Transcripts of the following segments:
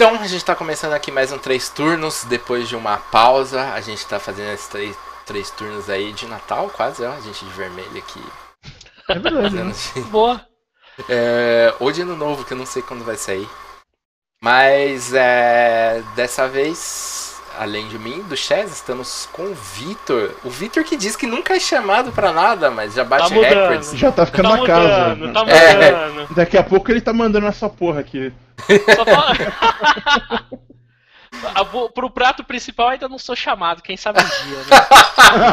Então, a gente tá começando aqui mais um três turnos, depois de uma pausa. A gente tá fazendo esses três, três turnos aí de Natal, quase, ó. A gente de vermelho aqui. É verdade. né? Boa. É, ou de ano novo, que eu não sei quando vai sair. Mas é, dessa vez, além de mim, do Chess, estamos com o Vitor. O Vitor que diz que nunca é chamado pra nada, mas já bate Tá recordes. Já tá ficando Tá na casa. mudando, tá É. Daqui a pouco ele tá mandando essa porra aqui. Só fala... Pro prato principal ainda não sou chamado, quem sabe um dia, né?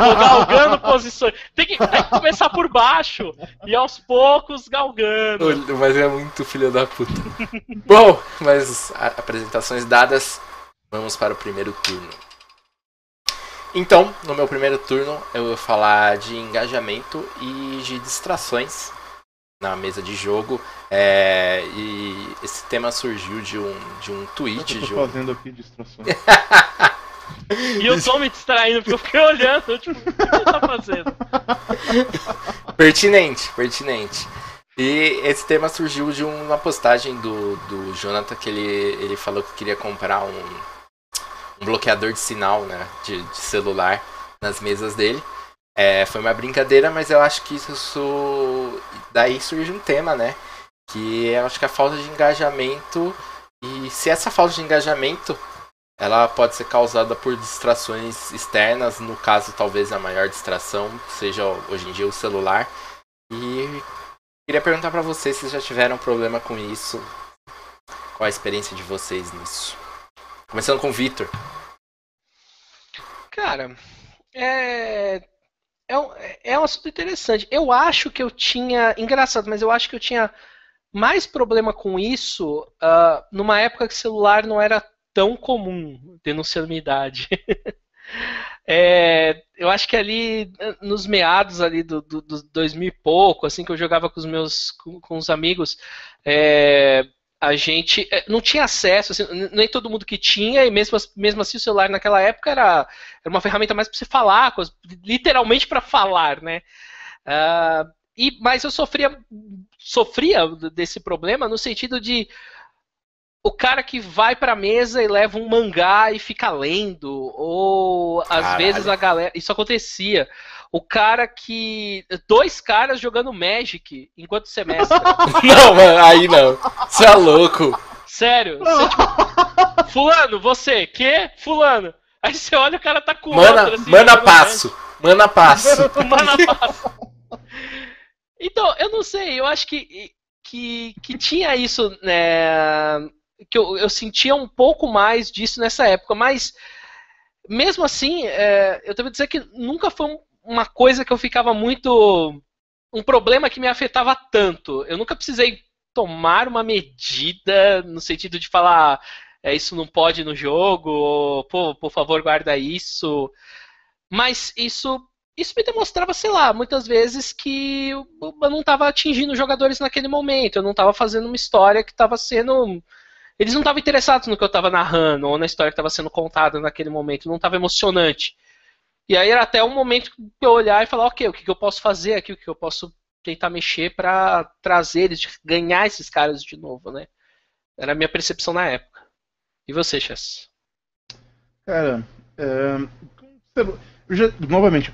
Tô galgando posições. Tem que, tem que começar por baixo e aos poucos galgando. Mas é muito filho da puta. Bom, mas apresentações dadas, vamos para o primeiro turno. Então, no meu primeiro turno, eu vou falar de engajamento e de distrações na mesa de jogo. É, e esse tema surgiu de um, de um Eu tweet tô de um, fazendo aqui distrações. E eu tô me distraindo porque eu fiquei olhando, tipo, o que ele tá fazendo? Pertinente, pertinente. E esse tema surgiu de uma postagem do, do Jonathan que ele, ele falou que queria comprar um, um bloqueador de sinal né, de, de celular nas mesas dele. É, foi uma brincadeira, mas eu acho que isso. Daí surge um tema, né? Que eu acho que a falta de engajamento. E se essa falta de engajamento ela pode ser causada por distrações externas, no caso talvez a maior distração seja hoje em dia o celular. E queria perguntar pra vocês se já tiveram problema com isso. Qual a experiência de vocês nisso? Começando com o Vitor. Cara, é. É um, é um assunto interessante. Eu acho que eu tinha. Engraçado, mas eu acho que eu tinha mais problema com isso ah, numa época que celular não era tão comum, denunciando minha idade. É, eu acho que ali nos meados ali do, do, dos 2000 e pouco, assim que eu jogava com os meus com, com os amigos, é, a gente eh, não tinha acesso, assim, nem todo mundo que tinha, e mesmo, mesmo assim o celular naquela época era, era uma ferramenta mais para você falar, literalmente para falar, né? Ah, e, mas eu sofria, sofria desse problema no sentido de o cara que vai pra mesa e leva um mangá e fica lendo, ou às Caralho. vezes a galera. Isso acontecia. O cara que. Dois caras jogando Magic enquanto semestre. não, mano, aí não. Você é louco. Sério. Você, tipo, fulano, você, que? Fulano. Aí você olha o cara tá com Mana, outro, assim, mana passo. Mana passo. Mana passa. Então, eu não sei, eu acho que, que, que tinha isso, né? Que eu, eu sentia um pouco mais disso nessa época, mas mesmo assim, é, eu devo dizer que nunca foi um- uma coisa que eu ficava muito. um problema que me afetava tanto. Eu nunca precisei tomar uma medida no sentido de falar. É, isso não pode no jogo, ou, pô, por favor, guarda isso. Mas isso isso me demonstrava, sei lá, muitas vezes que eu não estava atingindo os jogadores naquele momento, eu não estava fazendo uma história que estava sendo. Eles não estavam interessados no que eu estava narrando, ou na história que estava sendo contada naquele momento, não estava emocionante. E aí era até um momento que eu olhar e falar, ok, o que, que eu posso fazer aqui, o que eu posso tentar mexer para trazer eles, ganhar esses caras de novo, né? Era a minha percepção na época. E você, Chess? Cara, é, já- novamente,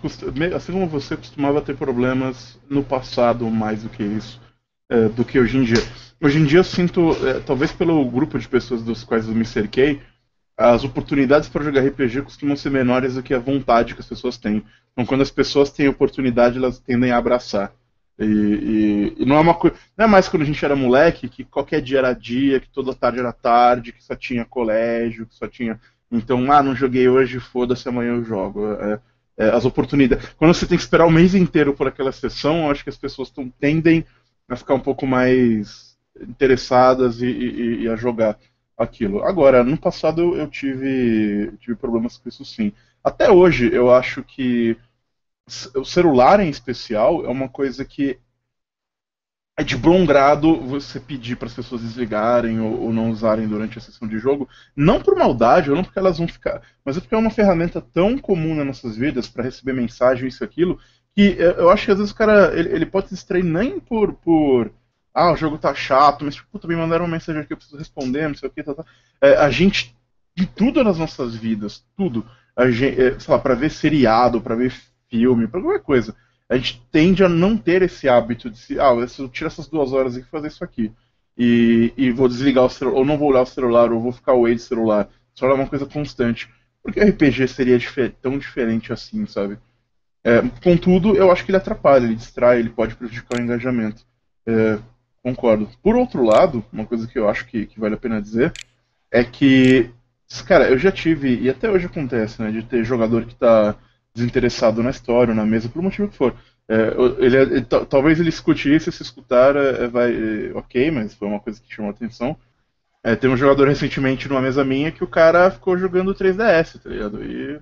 assim como você costumava ter problemas no passado mais do que isso, é, do que hoje em dia. Hoje em dia eu sinto, é, talvez pelo grupo de pessoas dos quais eu me cerquei, as oportunidades para jogar RPG costumam ser menores do que a vontade que as pessoas têm. Então, quando as pessoas têm oportunidade, elas tendem a abraçar. E, e- e não é uma coisa. Não é mais quando a gente era moleque, que qualquer dia era dia, que toda tarde era tarde, que só tinha colégio, que só tinha. Então, ah, não joguei hoje, foda-se, amanhã eu jogo. É, é, as oportunidades. Quando você tem que esperar o mês inteiro por aquela sessão, eu acho que as pessoas tão- tendem a ficar um pouco mais interessadas e, e- e a jogar aquilo. Agora, no passado eu, tive, tive problemas com isso sim. Até hoje, eu acho que o celular em especial é uma coisa que é de bom grado você pedir para as pessoas desligarem ou, ou não usarem durante a sessão de jogo, não por maldade ou não porque elas vão ficar, mas é porque é uma ferramenta tão comum nas nossas vidas para receber mensagem isso e aquilo que eu eu acho que às vezes o cara ele, ele pode se distrair nem por por ah, o jogo tá chato, mas tipo, também mandaram uma mensagem aqui, eu preciso responder, não sei o que, tá, tá. É, a gente, de tudo nas nossas vidas, tudo, a gente, é, sei lá, pra ver seriado, pra ver filme, pra qualquer coisa, a gente tende a não ter esse hábito de se, ah, eu tiro essas duas horas e fazer isso aqui. E, e vou desligar o celular, ou não vou olhar o celular, ou vou ficar away de celular. Só é uma coisa constante. Porque RPG seria difer tão diferente assim, sabe? É, contudo, eu acho que ele atrapalha, ele distrai, ele pode prejudicar o engajamento. É, concordo. Por outro lado, uma coisa que eu acho que, que, vale a pena dizer é que, cara, eu já tive, e até hoje acontece, né, de ter jogador que está desinteressado na história, na mesa, por motivo que for. É, ele, ele, talvez ele escute isso, se escutar, é, vai, é, ok, mas foi uma coisa que chamou atenção. É, tem um jogador recentemente numa mesa minha que o cara ficou jogando 3DS, tá ligado? E.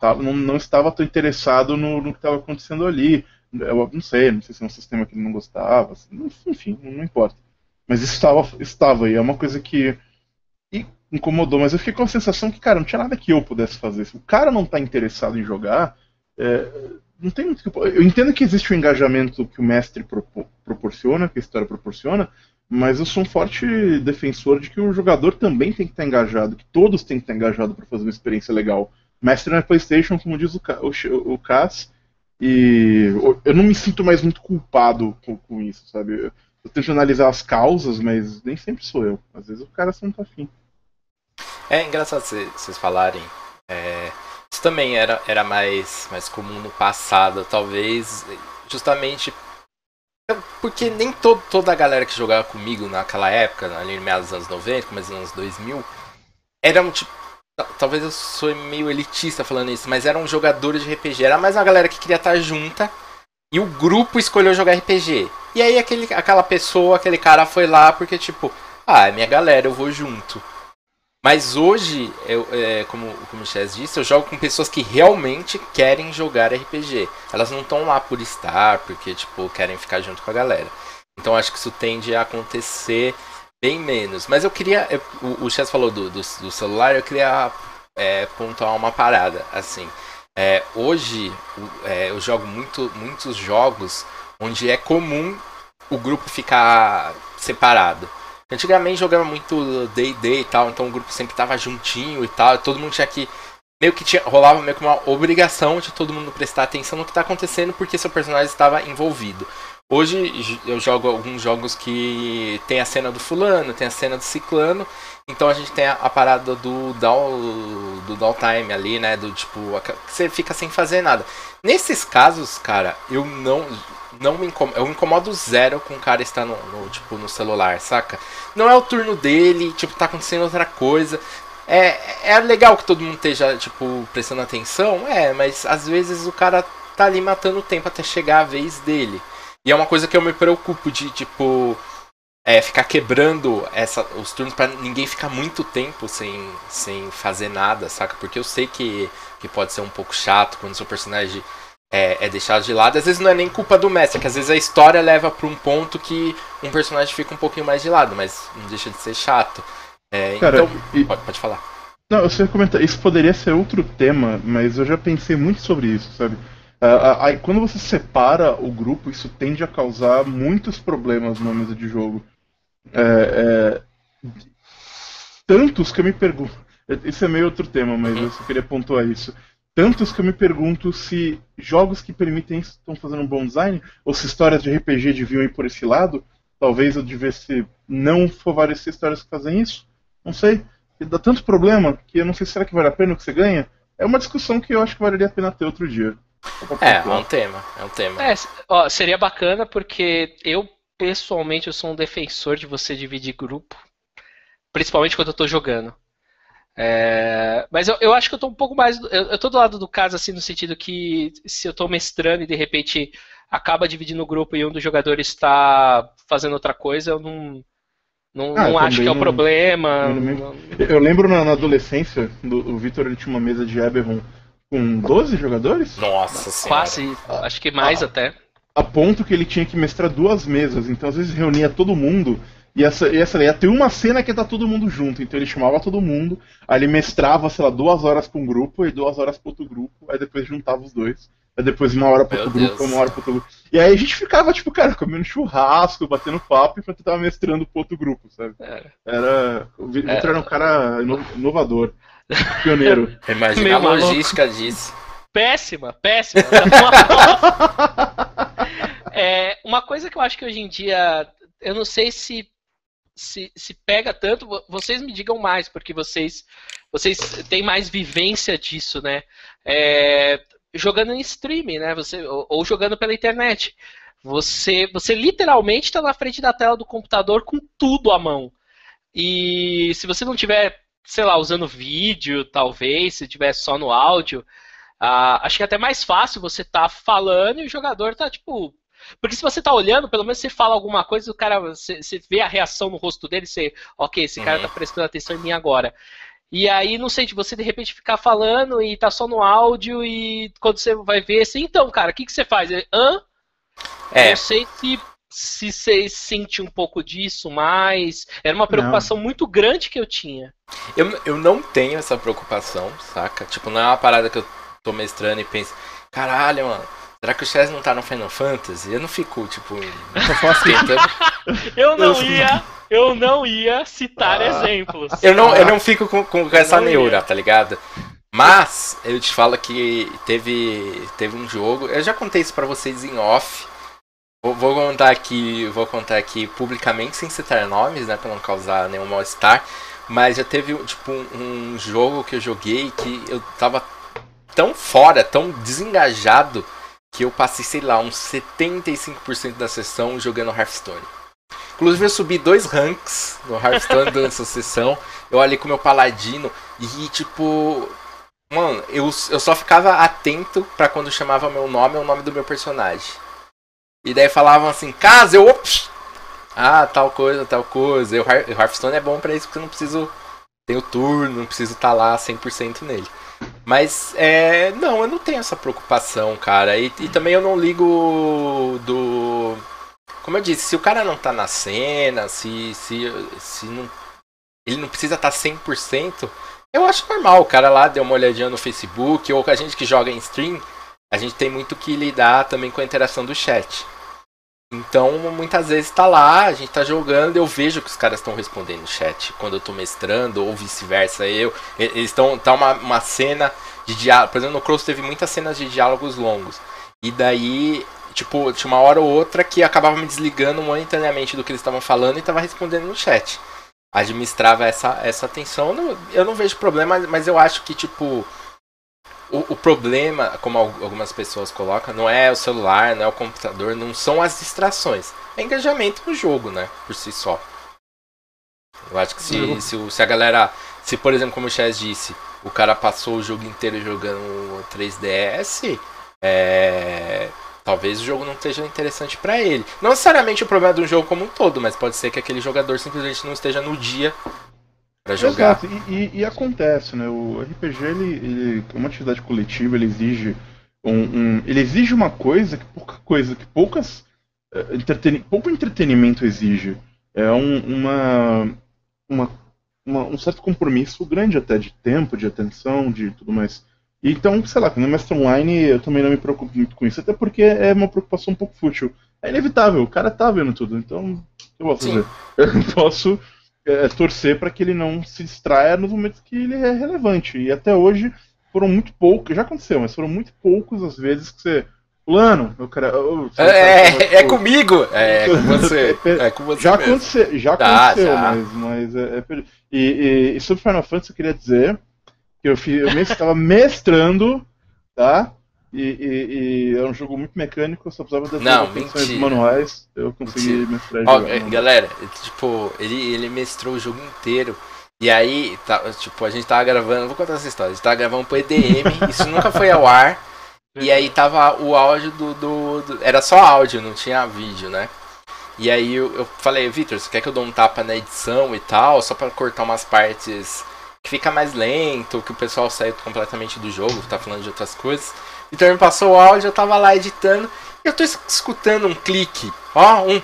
não, não estava tão interessado no, no que estava acontecendo ali. Eu não sei, não sei se é um sistema que ele não gostava, enfim, não, importa. Mas estava, estava, e é uma coisa que incomodou, mas eu fiquei com a sensação que, cara, não tinha nada que eu pudesse fazer. Se o cara não está interessado em jogar, é, não tem muito que. Eu entendo que existe o um engajamento que o mestre proporciona, que a história proporciona, mas eu sou um forte defensor de que o jogador também tem que estar engajado, que todos têm que estar engajados para fazer uma experiência legal. Mestre na PlayStation, como diz o, o, o Cass, e eu não me sinto mais muito culpado com, com isso, sabe? Eu, tento analisar as causas, mas nem sempre sou eu. Às vezes o cara só não tá afim. É engraçado vocês falarem. É, isso também era, era mais, mais comum no passado, talvez justamente porque nem to, toda a galera que jogava comigo naquela época, ali meados dos anos 90, começo dos anos 2000, eram tipo. Talvez eu sou meio elitista falando isso, mas eram jogadores de RPG. Era mais uma galera que queria estar junta e o grupo escolheu jogar RPG. E aí aquele, aquela pessoa, aquele cara foi lá porque, tipo, ah, é minha galera, eu vou junto. Mas hoje, eu, é, como, como o Chess disse, eu jogo com pessoas que realmente querem jogar RPG. Elas não estão lá por estar, porque tipo, querem ficar junto com a galera. Então acho que isso tende a acontecer bem menos. Mas eu queria. Eu, o, Chess falou do, do, do, celular, eu queria é, pontuar uma parada. Assim, é, hoje é, eu jogo muito, muitos jogos onde é comum o grupo ficar separado. Antigamente jogava muito D&D e tal, então o grupo sempre tava juntinho e tal, todo mundo tinha que meio que tinha, rolava meio que uma obrigação de todo mundo prestar atenção no que está acontecendo porque seu personagem estava envolvido. Hoje eu jogo alguns jogos que tem a cena do fulano, tem a cena do ciclano, então a gente tem a, a parada do down, do downtime ali, né, do tipo, você fica sem fazer nada. Nesses casos, cara, eu não não me incomodo. Eu me incomodo zero com o cara estar no, no, tipo, no celular, saca? Não é o turno dele, tipo, tá acontecendo outra coisa. É, é legal que todo mundo esteja, tipo, prestando atenção, é, mas às vezes o cara tá ali matando o tempo até chegar a vez dele. E é uma coisa que eu me preocupo de, tipo, é, ficar quebrando essa, os turnos para ninguém ficar muito tempo sem, sem fazer nada, saca? Porque eu sei que, que pode ser um pouco chato quando seu personagem é, é, deixado de lado. Às vezes não é nem culpa do mestre, é que às vezes a história leva para um ponto que um personagem fica um pouquinho mais de lado, mas não deixa de ser chato. É, Cara, então, e... pode, pode falar. Não, eu comentar, isso poderia ser outro tema, mas eu já pensei muito sobre isso, sabe? Uh, uh, quando você separa o grupo, isso tende a causar muitos problemas numa mesa de jogo. É, é, tantos que eu me pergunto. Isso é meio outro tema, mas uhum. eu só queria pontuar isso tantos que eu me pergunto se jogos que permitem isso estão fazendo um bom design, ou se histórias de RPG deviam ir por esse lado. Talvez eu devesse não favorecer histórias que fazem isso. Não sei. Dá tanto problema que eu não sei se será que vale a pena o que você ganha. É uma discussão que eu acho que valeria a pena ter outro dia. É, é um tema. É um tema. É, ó, seria bacana porque eu, pessoalmente, eu sou um defensor de você dividir grupo. Principalmente quando eu tô jogando. É, mas eu, eu, acho que eu tô um pouco mais. Eu, eu tô do lado do caso, assim, no sentido que se eu tô mestrando e de repente acaba dividindo o grupo e um dos jogadores está fazendo outra coisa, eu não. Não, ah, não acho que é o não, problema. Eu lembro na, na adolescência, do, o Vitor tinha uma mesa de Eberron com 12 jogadores? Nossa senhora. Quase, acho que mais ah, até. A ponto que ele tinha que mestrar duas mesas, então às vezes reunia todo mundo e essa, e essa ia ter uma cena que tá todo mundo junto. Então ele chamava todo mundo, aí ele mestrava, sei lá, duas horas pra um grupo e duas horas pro outro grupo, aí depois juntava os dois. Aí depois uma hora pro outro grupo, uma hora pro outro grupo. E aí a gente ficava, tipo, cara, comendo churrasco, batendo papo, enquanto tava mestrando pro outro grupo, sabe? É. Era. O Vitor era um cara inovador, pioneiro. Imagina a logística disso. Péssima, péssima. é, uma coisa que eu acho que hoje em dia, eu não sei se se, se pega tanto, vocês me digam mais, porque vocês vocês têm mais vivência disso, né? É, jogando em streaming, né? Você, ou, ou jogando pela internet. Você, você literalmente está na frente da tela do computador com tudo à mão. E se você não tiver, sei lá, usando vídeo, talvez, se tiver só no áudio, uh, acho que é até mais fácil você tá falando e o jogador tá tipo porque se você tá olhando, pelo menos você fala alguma coisa, o cara, você, você vê a reação no rosto dele, você, ok, esse cara uhum. tá prestando atenção em mim agora. E aí, não sei, de você de repente ficar falando e tá só no áudio e quando você vai ver assim, então, cara, o que, que você faz? Hã? É. Não sei se, se você sente um pouco disso, mas era uma preocupação não. muito grande que eu tinha. Eu, eu não tenho essa preocupação, saca? Tipo, não é uma parada que eu tô mestrando e penso, caralho, mano, Será que o Chess não tá no Final Fantasy? Eu não fico, tipo, eu não ia, eu não ia citar ah. exemplos. Eu não, eu não fico com, com essa neura, tá ligado? Mas eu te falo que teve, teve um jogo. Eu já contei isso para vocês em off. Vou, contar aqui, vou contar aqui publicamente sem citar nomes, né, para não causar nenhum mal-estar. Mas já teve tipo um, um jogo que eu joguei que eu tava tão fora, tão desengajado que eu passei, sei lá, uns 75% da sessão jogando Hearthstone. Inclusive eu subi dois ranks no Hearthstone nessa sessão. Eu olhei com meu paladino e tipo. Mano, eu, eu só ficava atento para quando chamava meu nome o nome do meu personagem. E daí falavam assim, casa, eu. Ops! Ah, tal coisa, tal coisa. E o Hearthstone é bom para isso porque eu não preciso. Tem o turno, não preciso estar tá lá 100% nele. Mas, é, não, eu não tenho essa preocupação, cara. E, e, também eu não ligo do. Como eu disse, se o cara não tá na cena, se, se, se não, ele não precisa estar tá 100%, eu acho normal. O cara lá deu uma olhadinha no Facebook, ou a gente que joga em stream, a gente tem muito que lidar também com a interação do chat. Então, muitas vezes tá lá, a gente tá jogando, eu vejo que os caras estão respondendo no chat quando eu tô mestrando, ou vice-versa. Eu, eles estão. Tá uma, uma cena de diálogo. Por exemplo, no Cross teve muitas cenas de diálogos longos. E daí, tipo, tinha uma hora ou outra que acabava me desligando momentaneamente do que eles estavam falando e tava respondendo no chat. Administrava essa, essa atenção. Eu não, eu não vejo problema, mas eu acho que, tipo o, o, problema, como algumas pessoas colocam, não é o celular, não é o computador, não são as distrações. É engajamento no jogo, né? Por si só. Eu acho que se, se, se, a galera. Se, por exemplo, como o Chess disse, o cara passou o jogo inteiro jogando 3DS, é, talvez o jogo não esteja interessante para ele. Não necessariamente o problema do jogo como um todo, mas pode ser que aquele jogador simplesmente não esteja no dia para jogar. Exato, e, e, e, acontece, né? O RPG ele, ele é uma atividade coletiva, ele exige um, um, ele exige uma coisa que pouca coisa que poucas uh, entreten, pouco entretenimento exige. É um, uma, uma, uma, um certo compromisso grande até de tempo, de atenção, de tudo mais. Então, sei lá, no Mestre Online eu também não me preocupo muito com isso, até porque é uma preocupação um pouco fútil. É inevitável, o cara tá vendo tudo, então o que eu Sim. fazer? Eu posso é, torcer para que ele não se distraia nos momentos que ele é relevante. E até hoje foram muito poucos, já aconteceu, mas foram muito poucos as vezes que você. Fulano, eu quero. Eu, é, é, é comigo! É, é, com você. É com você. Já, aconteceu, já aconteceu, já. mas, mas é, é e, e, e, sobre Final Fantasy eu queria dizer que eu, eu estava mestrando, tá? E, e, e, é um jogo muito mecânico, eu só precisava das não, manuais, eu consegui mentira. mestrar Ó, jogar, Galera, tipo, ele, ele mestrou o jogo inteiro. E aí, tá, tipo, a gente tava gravando, vou contar essa história, a gente tava gravando pro EDM, isso nunca foi ao ar. E aí tava o áudio do, do, do, Era só áudio, não tinha vídeo, né? E aí eu, eu falei, Vitor, você quer que eu dou um tapa na edição e tal, só para cortar umas partes que fica mais lento, que o pessoal saiu completamente do jogo, tá falando de outras coisas. Então me passou o áudio, eu tava lá editando. E eu tô escutando um clique. Ó, um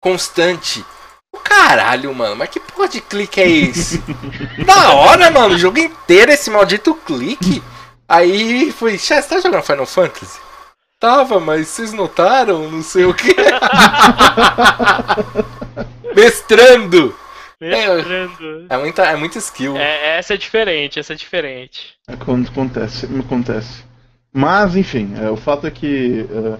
constante. O caralho, mano, mas que porra de clique é esse? da hora, mano, o jogo inteiro esse maldito clique. Aí foi, Chess, você tá jogando Final Fantasy? Tava, mas vocês notaram? Não sei o que. Mestrando! Mestrando. É, é, muita, é muita skill. É, essa é diferente, essa é diferente. É quando acontece, acontece. Mas, enfim, é, o fato é que é,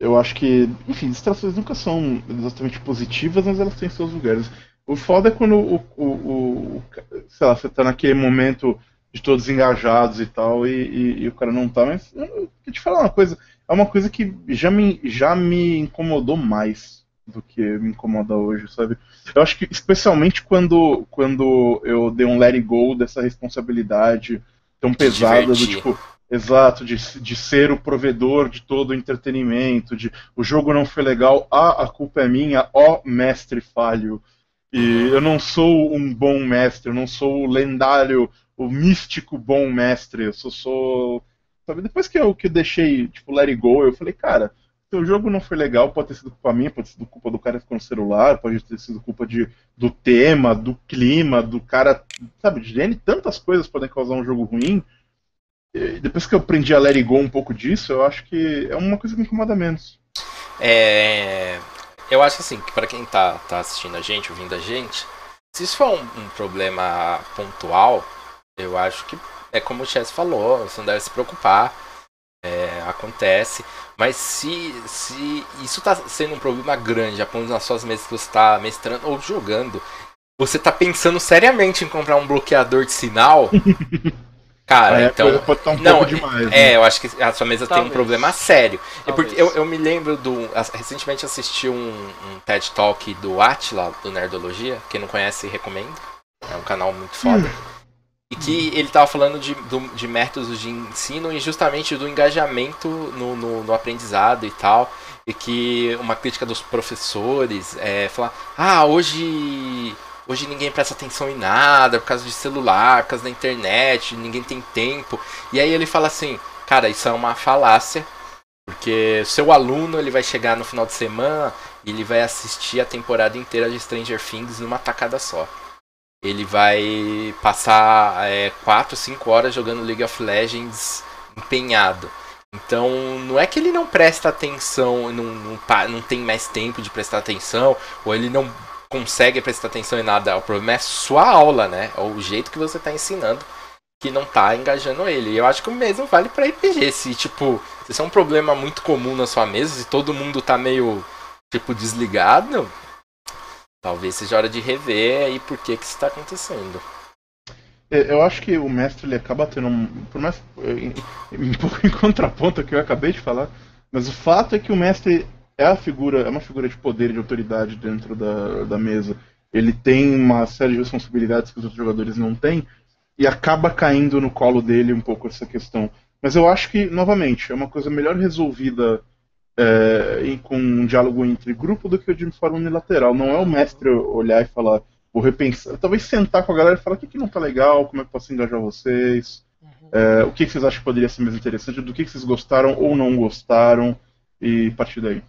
eu acho que, enfim, distrações nunca são exatamente positivas, mas elas têm seus lugares. O foda é quando o, o, o sei lá, você tá naquele momento de todos engajados e tal, e, e, e o cara não tá, mas eu, eu, eu te falar uma coisa, é uma coisa que já me, já me incomodou mais do que me incomoda hoje, sabe? Eu acho que especialmente quando, quando eu dei um let it go dessa responsabilidade tão pesada do tipo, exato, de, de ser o provedor de todo o entretenimento, de o jogo não foi legal, ah, a culpa é minha, ó mestre falho. E eu não sou um bom mestre, eu não sou o lendário, o místico bom mestre, eu só sou Sabe? Depois que eu, que eu deixei, tipo, let it go, eu falei, cara, o jogo não foi legal, pode ter sido culpa minha, pode ter sido culpa do cara que ficou no celular, pode ter sido culpa de, do tema, do clima, do cara. Sabe, de N, tantas coisas podem causar um jogo ruim. E depois que eu aprendi a let it go um pouco disso, eu acho que é uma coisa que me incomoda menos. É. Eu acho assim, que para quem tá, tá assistindo a gente, ouvindo a gente, se isso for um, um problema pontual, eu acho que é como o Chess falou, você não deve se preocupar. É, acontece. Mas se, se isso está sendo um problema grande, a ponto nas suas mesas que você está mestrando ou jogando, você está pensando seriamente em comprar um bloqueador de sinal. Cara, é, então. Pode estar um não, pouco demais. É, né? eu acho que a sua mesa Talvez. tem um problema sério. É porque eu, eu me lembro do. Recentemente assisti um, um TED Talk do Atila, do Nerdologia. Quem não conhece, recomendo. É um canal muito foda. Hum. E que ele estava falando de, de métodos de ensino e justamente do engajamento no, no, no, aprendizado e tal. E que uma crítica dos professores é falar: ah, hoje, hoje ninguém presta atenção em nada por causa de celular, por causa da internet, ninguém tem tempo. E aí ele fala assim: cara, isso é uma falácia. Porque seu aluno ele vai chegar no final de semana e ele vai assistir a temporada inteira de Stranger Things numa tacada só ele vai passar é, 4, 5 horas jogando League of Legends empenhado. Então, não é que ele não presta atenção, não, não, não tem mais tempo de prestar atenção, ou ele não consegue prestar atenção em nada. O problema é sua aula, né? É o jeito que você está ensinando que não está engajando ele. E eu acho que o mesmo vale para RPG. Se, tipo, se isso é um problema muito comum na sua mesa, se todo mundo está meio, tipo, desligado, Talvez seja hora de rever aí por que, que isso está acontecendo. É, eu acho que o mestre ele acaba tendo um. Por mais. Um pouco em contraponto ao que eu acabei de falar. Mas o fato é que o mestre é a figura. É uma figura de poder e de autoridade dentro da, da mesa. Ele tem uma série de responsabilidades que os outros jogadores não têm. E acaba caindo no colo dele um pouco essa questão. Mas eu acho que, novamente, é uma coisa melhor resolvida é, com um diálogo entre grupo do que de forma unilateral. Não é o mestre olhar e falar, vou repensar. Talvez sentar com a galera e falar o que, que não tá legal, como é que posso engajar vocês, uhum. é, o que, que, vocês acham que poderia ser mais interessante, do que, que vocês gostaram ou não gostaram, e partir daí.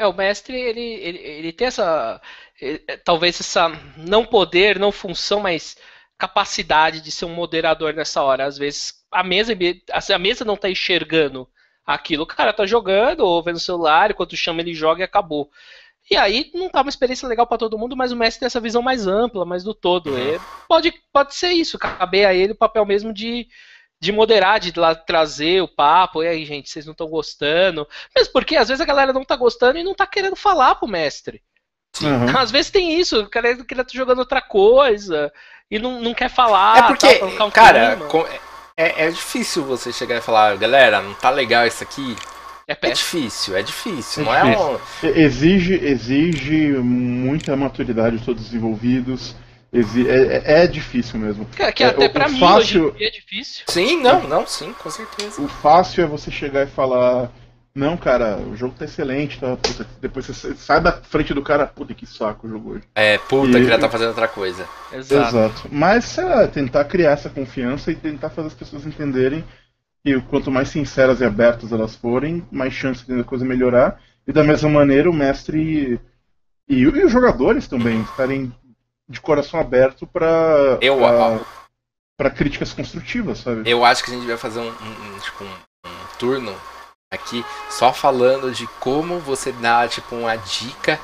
É, o mestre, ele, ele, ele tem essa. Ele, talvez essa. Não poder, não função, mas capacidade de ser um moderador nessa hora. Às vezes a mesa, a mesa não está enxergando aquilo. O cara tá jogando ou vendo o celular, enquanto chama ele joga e acabou. E aí não tá uma experiência legal para todo mundo, mas o mestre tem essa visão mais ampla, mais do todo. Uhum. pode, pode ser isso, caber a ele o papel mesmo de, de moderar, de lá trazer o papo. E aí, gente, vocês não estão gostando. Mesmo porque às vezes a galera não tá gostando e não tá querendo falar pro mestre. Uhum. Às vezes tem isso, o cara queria estar jogando outra coisa e não, não quer falar. É porque, tá, um cara, com, é, é difícil você chegar e falar, galera, não tá legal isso aqui. É, é difícil, é difícil, é não difícil. é um... Exige, exige muita maturidade de todos os envolvidos. Exi é, é, difícil mesmo. Que, que até o, pra o mim fácil... hoje é difícil. Sim, não, não, sim, com certeza. O fácil é você chegar e falar, não, cara, o jogo tá excelente, tá? Puta, depois você sai da frente do cara, puta que saco o jogo hoje. É, puta, e, que já tá fazendo outra coisa. Exato. Exato. Mas, sei lá, tentar criar essa confiança e tentar fazer as pessoas entenderem que quanto mais sinceras e abertas elas forem, mais chance de a coisa melhorar. E da mesma maneira, o mestre e, e os jogadores também estarem de coração aberto para Eu, para críticas construtivas, sabe? Eu acho que a gente vai fazer um, um, um tipo, um, um turno aqui só falando de como você dá tipo uma dica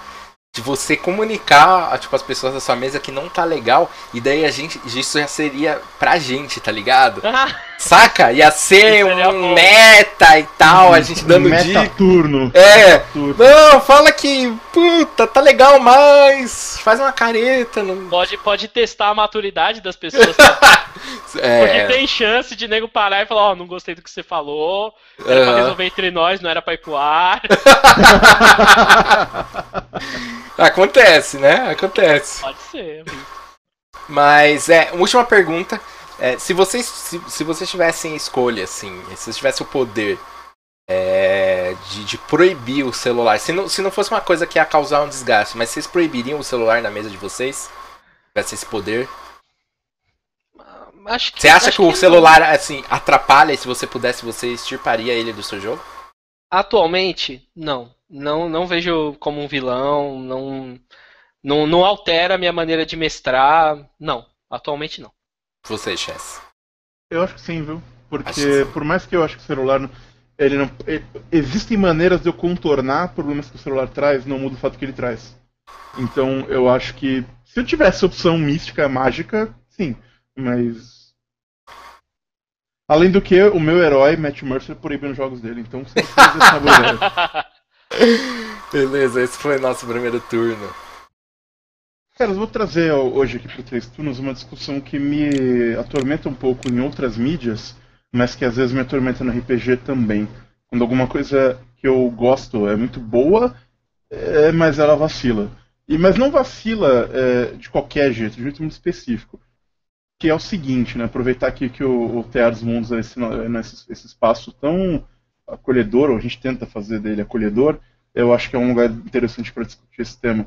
de você comunicar tipo as pessoas da sua mesa que não tá legal e daí a gente isso já seria pra gente tá ligado saca ia ser um meta e tal a gente dando meta dica turno é turno. não fala que puta tá legal mas faz uma careta não... pode pode testar a maturidade das pessoas tá? é... porque tem chance de nego parar e falar ó oh, não gostei do que você falou era uhum. pra resolver entre nós não era pra ir pro ar Acontece, né? Acontece. Pode ser. Mas, é, última pergunta. É, se vocês se, se vocês tivessem escolha, assim, se vocês tivessem o poder é, de, de, proibir o celular, se não, se não fosse uma coisa que ia causar um desgaste, mas vocês proibiriam o celular na mesa de vocês? Se tivesse esse poder? Acho que, você acha que, que o celular, não. assim, atrapalha e se você pudesse, você extirparia ele do seu jogo? Atualmente, não. Não, não vejo como um vilão, não, não, não altera a minha maneira de mestrar. Não, atualmente não. Você, Chess? Eu acho que sim, viu? Porque por mais que eu acho que o celular ele não ele, existem maneiras de eu contornar problemas que o celular traz, não muda o fato que ele traz. Então eu acho que se eu tivesse opção mística, mágica, sim, mas Além do que, o meu herói, Matt Mercer, proíbe nos jogos dele, então você não Beleza, esse foi nosso primeiro turno. Cara, eu vou trazer hoje aqui para Três Turnos uma discussão que me atormenta um pouco em outras mídias, mas que às vezes me atormenta no RPG também. Quando alguma coisa que eu gosto é muito boa, é, mas ela vacila. E, mas não vacila é, de qualquer jeito, de um jeito muito específico. Que é o seguinte, né? Aproveitar aqui que o, o Teatro dos Mundos é esse, esse, esse espaço tão acolhedor, ou a gente tenta fazer dele acolhedor, eu acho que é um lugar interessante para discutir esse tema.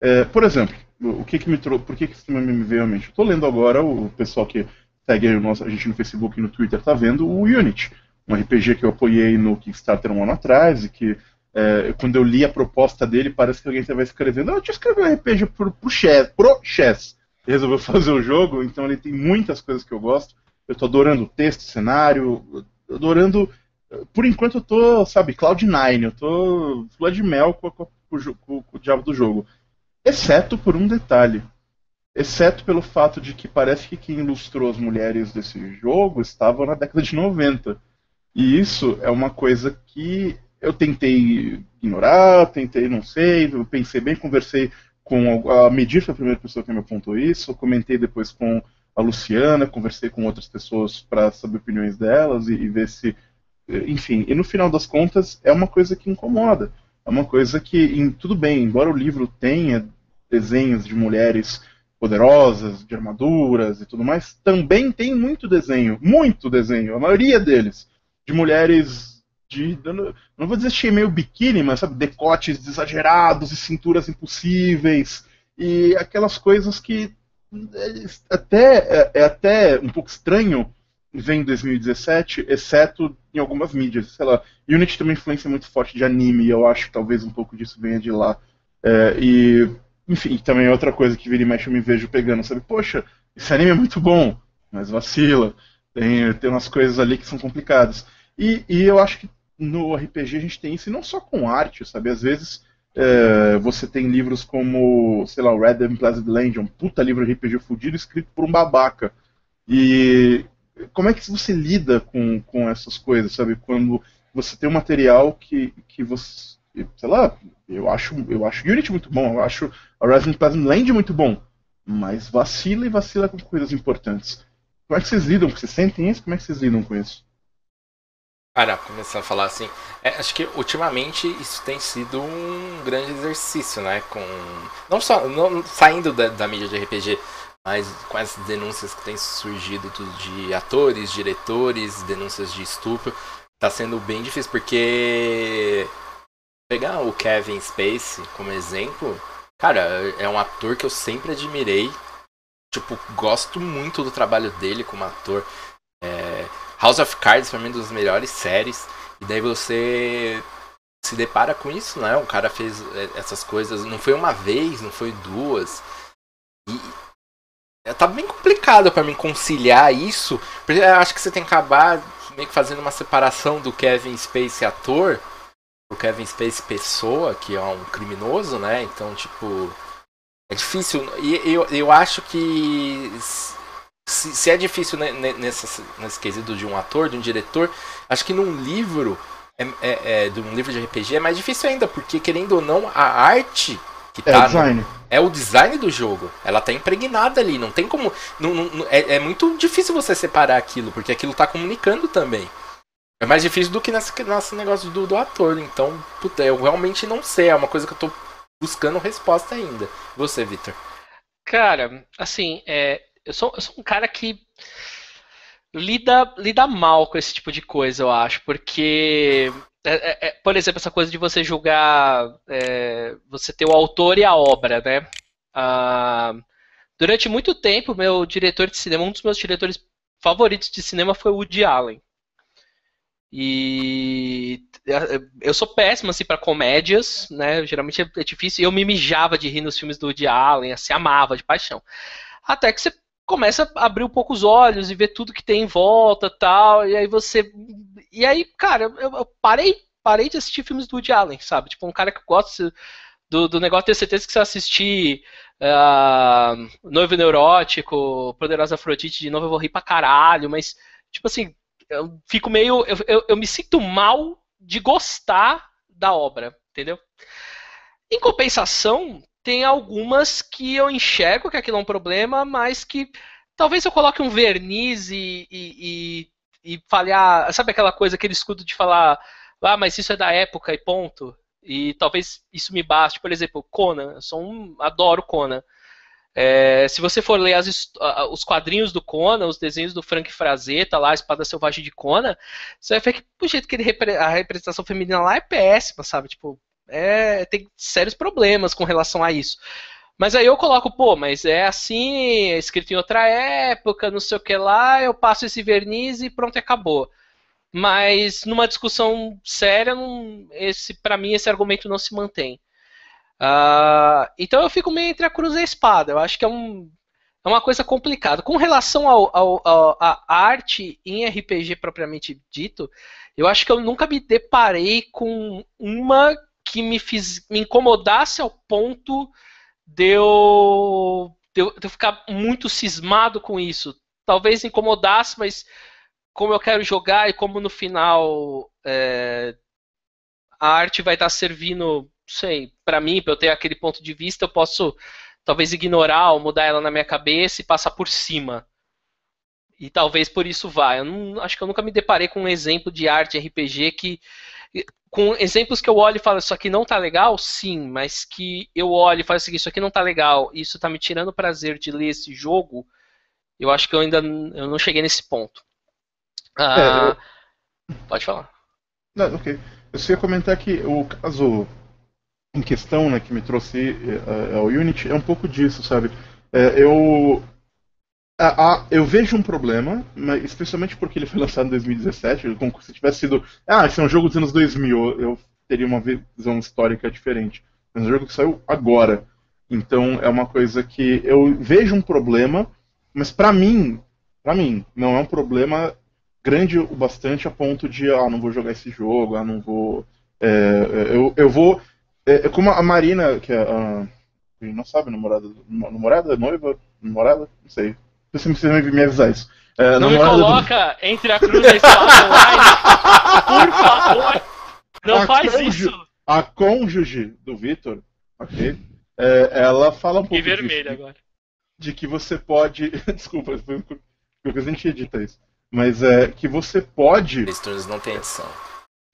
É, por exemplo, o que, que me trouxe, por que, que esse tema me veio à mente? Estou lendo agora, o pessoal que segue a, nosso, a gente no Facebook e no Twitter está vendo o Unity, um RPG que eu apoiei no Kickstarter um ano atrás e que é, quando eu li a proposta dele, parece que alguém estava escrevendo, ah, eu te escrevi um RPG pro, pro chess, pro chess. Resolveu fazer o jogo, então ele tem muitas coisas que eu gosto. Eu estou adorando o texto, o cenário, adorando por enquanto eu tô, sabe, Cloud9, eu tô flor mel com, com, com, com o diabo do jogo. Exceto por um detalhe. Exceto pelo fato de que parece que quem ilustrou as mulheres desse jogo estava na década de 90. E isso é uma coisa que eu tentei ignorar, tentei, não sei, pensei bem, conversei com a Medir, foi a primeira pessoa que me apontou isso, comentei depois com a Luciana, conversei com outras pessoas para saber opiniões delas e, e ver se enfim, e no final das contas é uma coisa que incomoda. É uma coisa que, em, tudo bem, embora o livro tenha desenhos de mulheres poderosas, de armaduras e tudo mais, também tem muito desenho, muito desenho, a maioria deles, de mulheres de. Não vou dizer cheio meio biquíni, mas sabe, decotes exagerados e cinturas impossíveis. E aquelas coisas que é, até, é, é até um pouco estranho vem em 2017, exceto em algumas mídias. Sei lá, Unity tem uma influência muito forte de anime, e eu acho que talvez um pouco disso venha de lá. É, e, enfim, também é outra coisa que vira e mexe eu me vejo pegando, sabe? Poxa, esse anime é muito bom, mas vacila. Tem, tem umas coisas ali que são complicadas. E, e eu acho que no RPG a gente tem isso, e não só com arte, sabe? Às vezes é, você tem livros como, sei lá, o Red and Pleasant Land, um puta livro de RPG fudido escrito por um babaca. E como é que você lida com, com essas coisas, sabe? Quando você tem um material que, que você. Sei lá, eu acho, eu acho Unity muito bom, eu acho a Resident Land muito bom, mas vacila e vacila com coisas importantes. Como é que vocês lidam? Vocês sentem isso? Como é que vocês lidam com isso? Cara, começar a falar assim, é, acho que ultimamente isso tem sido um grande exercício, né? Com não só não, saindo da, da mídia de RPG, mas com as denúncias que têm surgido de atores, diretores, denúncias de estupro, tá sendo bem difícil, porque pegar o Kevin Spacey como exemplo, cara, é um ator que eu sempre admirei, tipo, gosto muito do trabalho dele como ator. É, House of Cards pra mim é uma das melhores séries, e daí você se depara com isso, né? O cara fez é, essas coisas, não foi uma vez, não foi duas. E tá bem complicado para mim conciliar isso, porque eu acho que você tem que acabar meio que fazendo uma separação do Kevin Space ator pro Kevin Space pessoa, que é um criminoso, né? Então, tipo, é difícil. E eu, eu acho que se, se é difícil né, nesse quesito de um ator, de um diretor, acho que num livro, é, é, é, de um livro de RPG é mais difícil ainda, porque querendo ou não, a arte que tá. É o design. No, é o design do jogo. Ela tá impregnada ali. Não tem como. Não, não, é, é muito difícil você separar aquilo, porque aquilo tá comunicando também. É mais difícil do que nesse, nesse negócio do, do ator. Então, puta, eu realmente não sei. É uma coisa que eu tô buscando resposta ainda. Você, Victor? Cara, assim, é, eu, sou, eu sou um cara que lida, lida mal com esse tipo de coisa, eu acho. Porque é, é, é, por exemplo, essa coisa de você julgar, é, você ter o autor e a obra, né? Ah, durante muito tempo, meu diretor de cinema, um dos meus diretores favoritos de cinema foi o Woody Allen. E eu sou péssimo assim para comédias, né? Geralmente é difícil. Eu me mijava de rir nos filmes do Woody Allen, assim, amava de paixão. Até que você começa a abrir um pouco os olhos e ver tudo que tem em volta tal. E aí você. E aí, cara, eu, eu parei, parei de assistir filmes do Woody Allen, sabe? Tipo, um cara que gosta do, do negócio, ter certeza que você assistir uh, Noivo Neurótico, Poderosa Afrodite de novo, eu vou rir pra caralho, mas, tipo assim, eu fico meio. Eu, eu, eu me sinto mal de gostar da obra, entendeu? Em compensação, tem algumas que eu enxergo que aquilo é um problema, mas que talvez eu coloque um verniz e, e, e, e falhar. Sabe aquela coisa, aquele escudo de falar, ah, mas isso é da época e ponto? E talvez isso me baste. Por exemplo, Conan. Eu sou um, adoro Conan. É, se você for ler as, os quadrinhos do Conan, os desenhos do Frank Frazetta lá, a Espada Selvagem de Conan, você vai ver que o jeito que ele a representação feminina lá é péssima, sabe? Tipo, é, tem sérios problemas com relação a isso. Mas aí eu coloco, pô, mas é assim, é escrito em outra época, não sei o que lá, eu passo esse verniz e pronto, acabou. Mas numa discussão séria, não, esse para mim esse argumento não se mantém. Uh, então eu fico meio entre a cruz e a espada. Eu acho que é, um, é uma coisa complicada. Com relação à arte em RPG propriamente dito, eu acho que eu nunca me deparei com uma que me, fiz, me incomodasse ao ponto de eu, de eu, de eu ficar muito cismado com isso. Talvez incomodasse, mas como eu quero jogar e como no final é, a arte vai estar servindo, sei, para mim, para eu ter aquele ponto de vista, eu posso talvez ignorar ou mudar ela na minha cabeça e passar por cima. E talvez por isso vá. Eu não, acho que eu nunca me deparei com um exemplo de arte RPG que com exemplos que eu olho e falo, isso aqui não tá legal, sim, mas que eu olho e falo assim, isso aqui não tá legal, isso tá me tirando o prazer de ler esse jogo, eu acho que eu ainda eu não cheguei nesse ponto. Ah, é, eu... Pode falar. Não, ok. Eu só ia comentar que o caso em questão, né, que me trouxe uh, ao Unity, é um pouco disso, sabe? É, eu a, a, eu vejo um problema, mas especialmente porque ele foi lançado em 2017, como se tivesse sido. Ah, esse é um jogo dos anos 2000, eu teria uma visão histórica diferente. É um jogo que saiu agora. Então é uma coisa que eu vejo um problema, mas para mim, para mim, não é um problema grande o bastante a ponto de, ah, não vou jogar esse jogo, ah, não vou. É eu, eu vou. É, é como a Marina, que é a. Não sabe, namorada. Namorada? Noiva? Namorada? Não sei você precisa me avisar isso. É, não me coloca do... entre a cruz e a espada online. Por favor. Não a faz isso. A cônjuge do Vitor, ok? É, ela fala um pouco. E vermelho disso, agora. De que você pode. Desculpa, porque a gente edita isso. Mas é que você pode. Pistons não tem edição.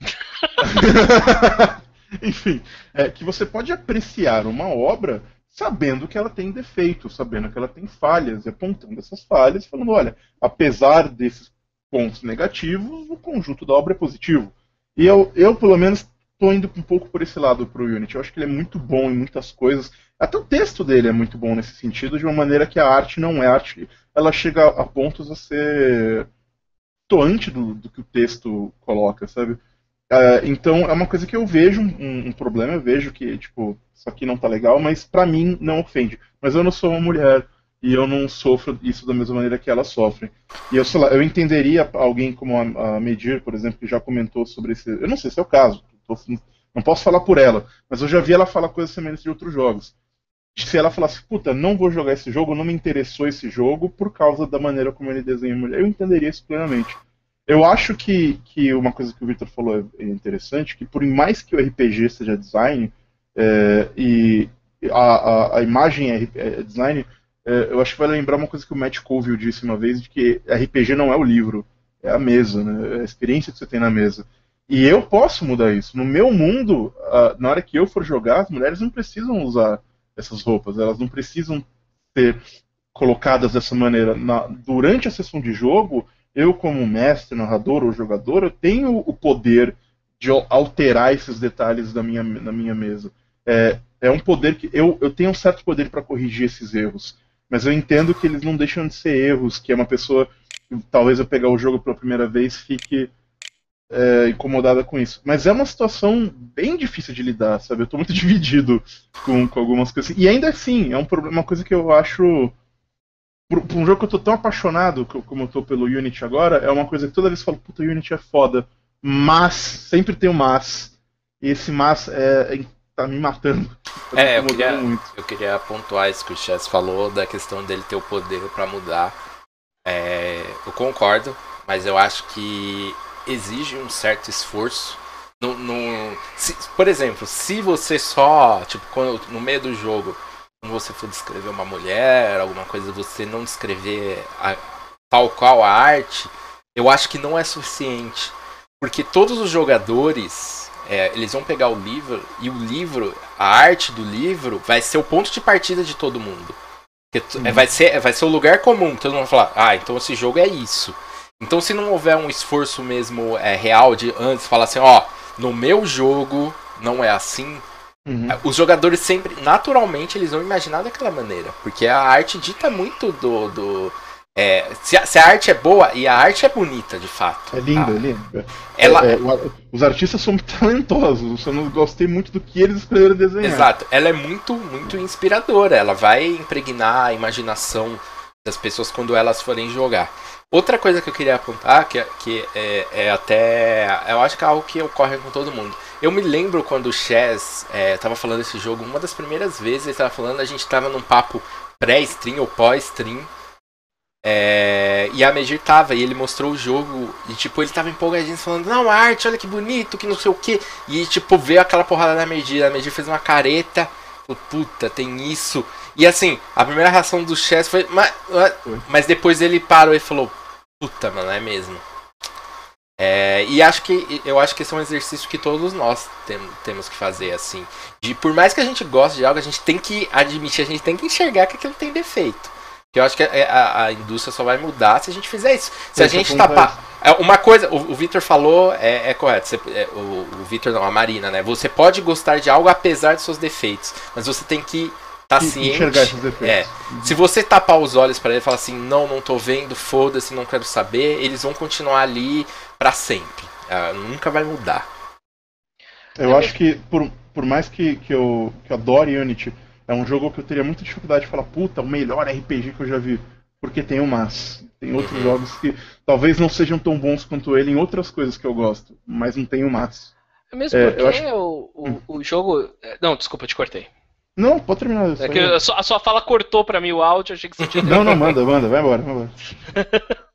Enfim, é que você pode apreciar uma obra sabendo que ela tem defeitos, sabendo que ela tem falhas, e apontando essas falhas, falando, olha, apesar desses pontos negativos, o conjunto da obra é positivo. E eu, eu pelo menos, estou indo um pouco por esse lado para o Unity. Eu acho que ele é muito bom em muitas coisas. Até o texto dele é muito bom nesse sentido, de uma maneira que a arte não é arte. Ela chega a pontos a ser toante do, do que o texto coloca, sabe? Uh, então é uma coisa que eu vejo um, um, problema, eu vejo que, tipo, isso aqui não tá legal, mas para mim não ofende. Mas eu não sou uma mulher e eu não sofro isso da mesma maneira que elas sofrem. E eu, sei lá, eu entenderia alguém como a, a Medir, por exemplo, que já comentou sobre esse. Eu não sei se é o caso, tô, não posso falar por ela, mas eu já vi ela falar coisas semelhantes de outros jogos. Se ela falasse, puta, não vou jogar esse jogo, não me interessou esse jogo por causa da maneira como ele desenha a mulher, eu entenderia isso plenamente. Eu acho que, que uma coisa que o Victor falou é interessante, que por mais que o RPG seja design, é, e a, a, a, imagem é, é design, é, eu acho que vai lembrar uma coisa que o Matt Colville disse uma vez, de que RPG não é o livro, é a mesa, né? é a experiência que você tem na mesa. E eu posso mudar isso. No meu mundo, na hora que eu for jogar, as mulheres não precisam usar essas roupas, elas não precisam ser colocadas dessa maneira. Na, durante a sessão de jogo, eu, como mestre, narrador ou jogador, eu tenho o poder de alterar esses detalhes da minha, na minha mesa. É, é um poder que. Eu, eu tenho um certo poder para corrigir esses erros. Mas eu entendo que eles não deixam de ser erros, que é uma pessoa. Talvez eu pegar o jogo pela primeira vez fique é, incomodada com isso. Mas é uma situação bem difícil de lidar, sabe? Eu estou muito dividido com, com algumas coisas. E ainda assim, é um problema, uma coisa que eu acho por, um jogo que eu tô tão apaixonado como eu tô pelo Unity agora, é uma coisa que toda vez eu falo, puta, Unity é foda. Mas, sempre tem o um mas. E esse mas é, é tá me matando. Tá é, eu queria, muito. eu queria pontuar isso que o Chess falou, da questão dele ter o poder para mudar. É, eu concordo, mas eu acho que exige um certo esforço. No, no se, por exemplo, se você só, tipo, quando, no meio do jogo, quando você for descrever uma mulher, alguma coisa, você não descrever a, tal qual a arte, eu acho que não é suficiente. Porque todos os jogadores, é, eles vão pegar o livro e o livro, a arte do livro, vai ser o ponto de partida de todo mundo. Uhum. É, vai, ser, vai ser o lugar comum, todo mundo vai falar, ah, então esse jogo é isso. Então se não houver um esforço mesmo é, real de antes falar assim, ó, no meu jogo não é assim, Uhum. Os jogadores sempre, naturalmente, eles vão imaginar daquela maneira. Porque a arte dita muito do. do é, se, a, se, a, arte é boa, e a arte é bonita, de fato. É linda, ah, é linda. Ela... É, é, os artistas são muito talentosos, eu não gostei muito do que eles escreveram desenhar. Exato, ela é muito, muito inspiradora. Ela vai impregnar a imaginação das pessoas quando elas forem jogar. Outra coisa que eu queria apontar, que, que é, é até. Eu acho que é algo que ocorre com todo mundo eu me lembro quando o Chess é, tava falando desse jogo, uma das primeiras vezes ele tava falando, a gente tava num papo pré-stream ou pós-stream. É, e a Megir tava, e ele mostrou o jogo, e tipo, ele tava empolgadinho falando, não, arte, olha que bonito, que não sei o que. E tipo, veio aquela porrada da Megir, a Megir fez uma careta, puta, tem isso. E assim, a primeira reação do Chess foi, mas, mas depois ele parou e falou, puta, mano, é mesmo. É, e acho que eu acho que esse é um exercício que todos nós tem, temos que fazer assim. De por mais que a gente goste de algo, a gente tem que admitir, a gente tem que enxergar que aquilo tem defeito. Eu acho que a, a, a, indústria só vai mudar se a gente fizer isso. Se a gente tapar. É, uma coisa, o, o Victor falou é, é correto. Você, é, o, o Victor não, a Marina, né? Você pode gostar de algo apesar de seus defeitos, mas você tem que tá ciente. Enxergar esses defeitos. É. Se você tapar os olhos para ele e falar assim, não, não tô vendo, foda-se, não quero saber, eles vão continuar ali para sempre. Uh, nunca vai mudar. Eu acho que, por, por mais que, que, eu, que eu adore Unity, é um jogo que eu teria muita dificuldade de falar, puta, o melhor RPG que eu já vi. Porque tem o mas. Tem outros uhum. jogos que talvez não sejam tão bons quanto ele em outras coisas que eu gosto, mas não tem o mas. É mesmo é, porque acho... o, o, hum. o jogo. Não, desculpa, te cortei. Não, pode terminar. É que a sua, a sua, fala cortou pra mim o áudio, achei que você tinha. não, não, manda, manda, vai embora, vai embora.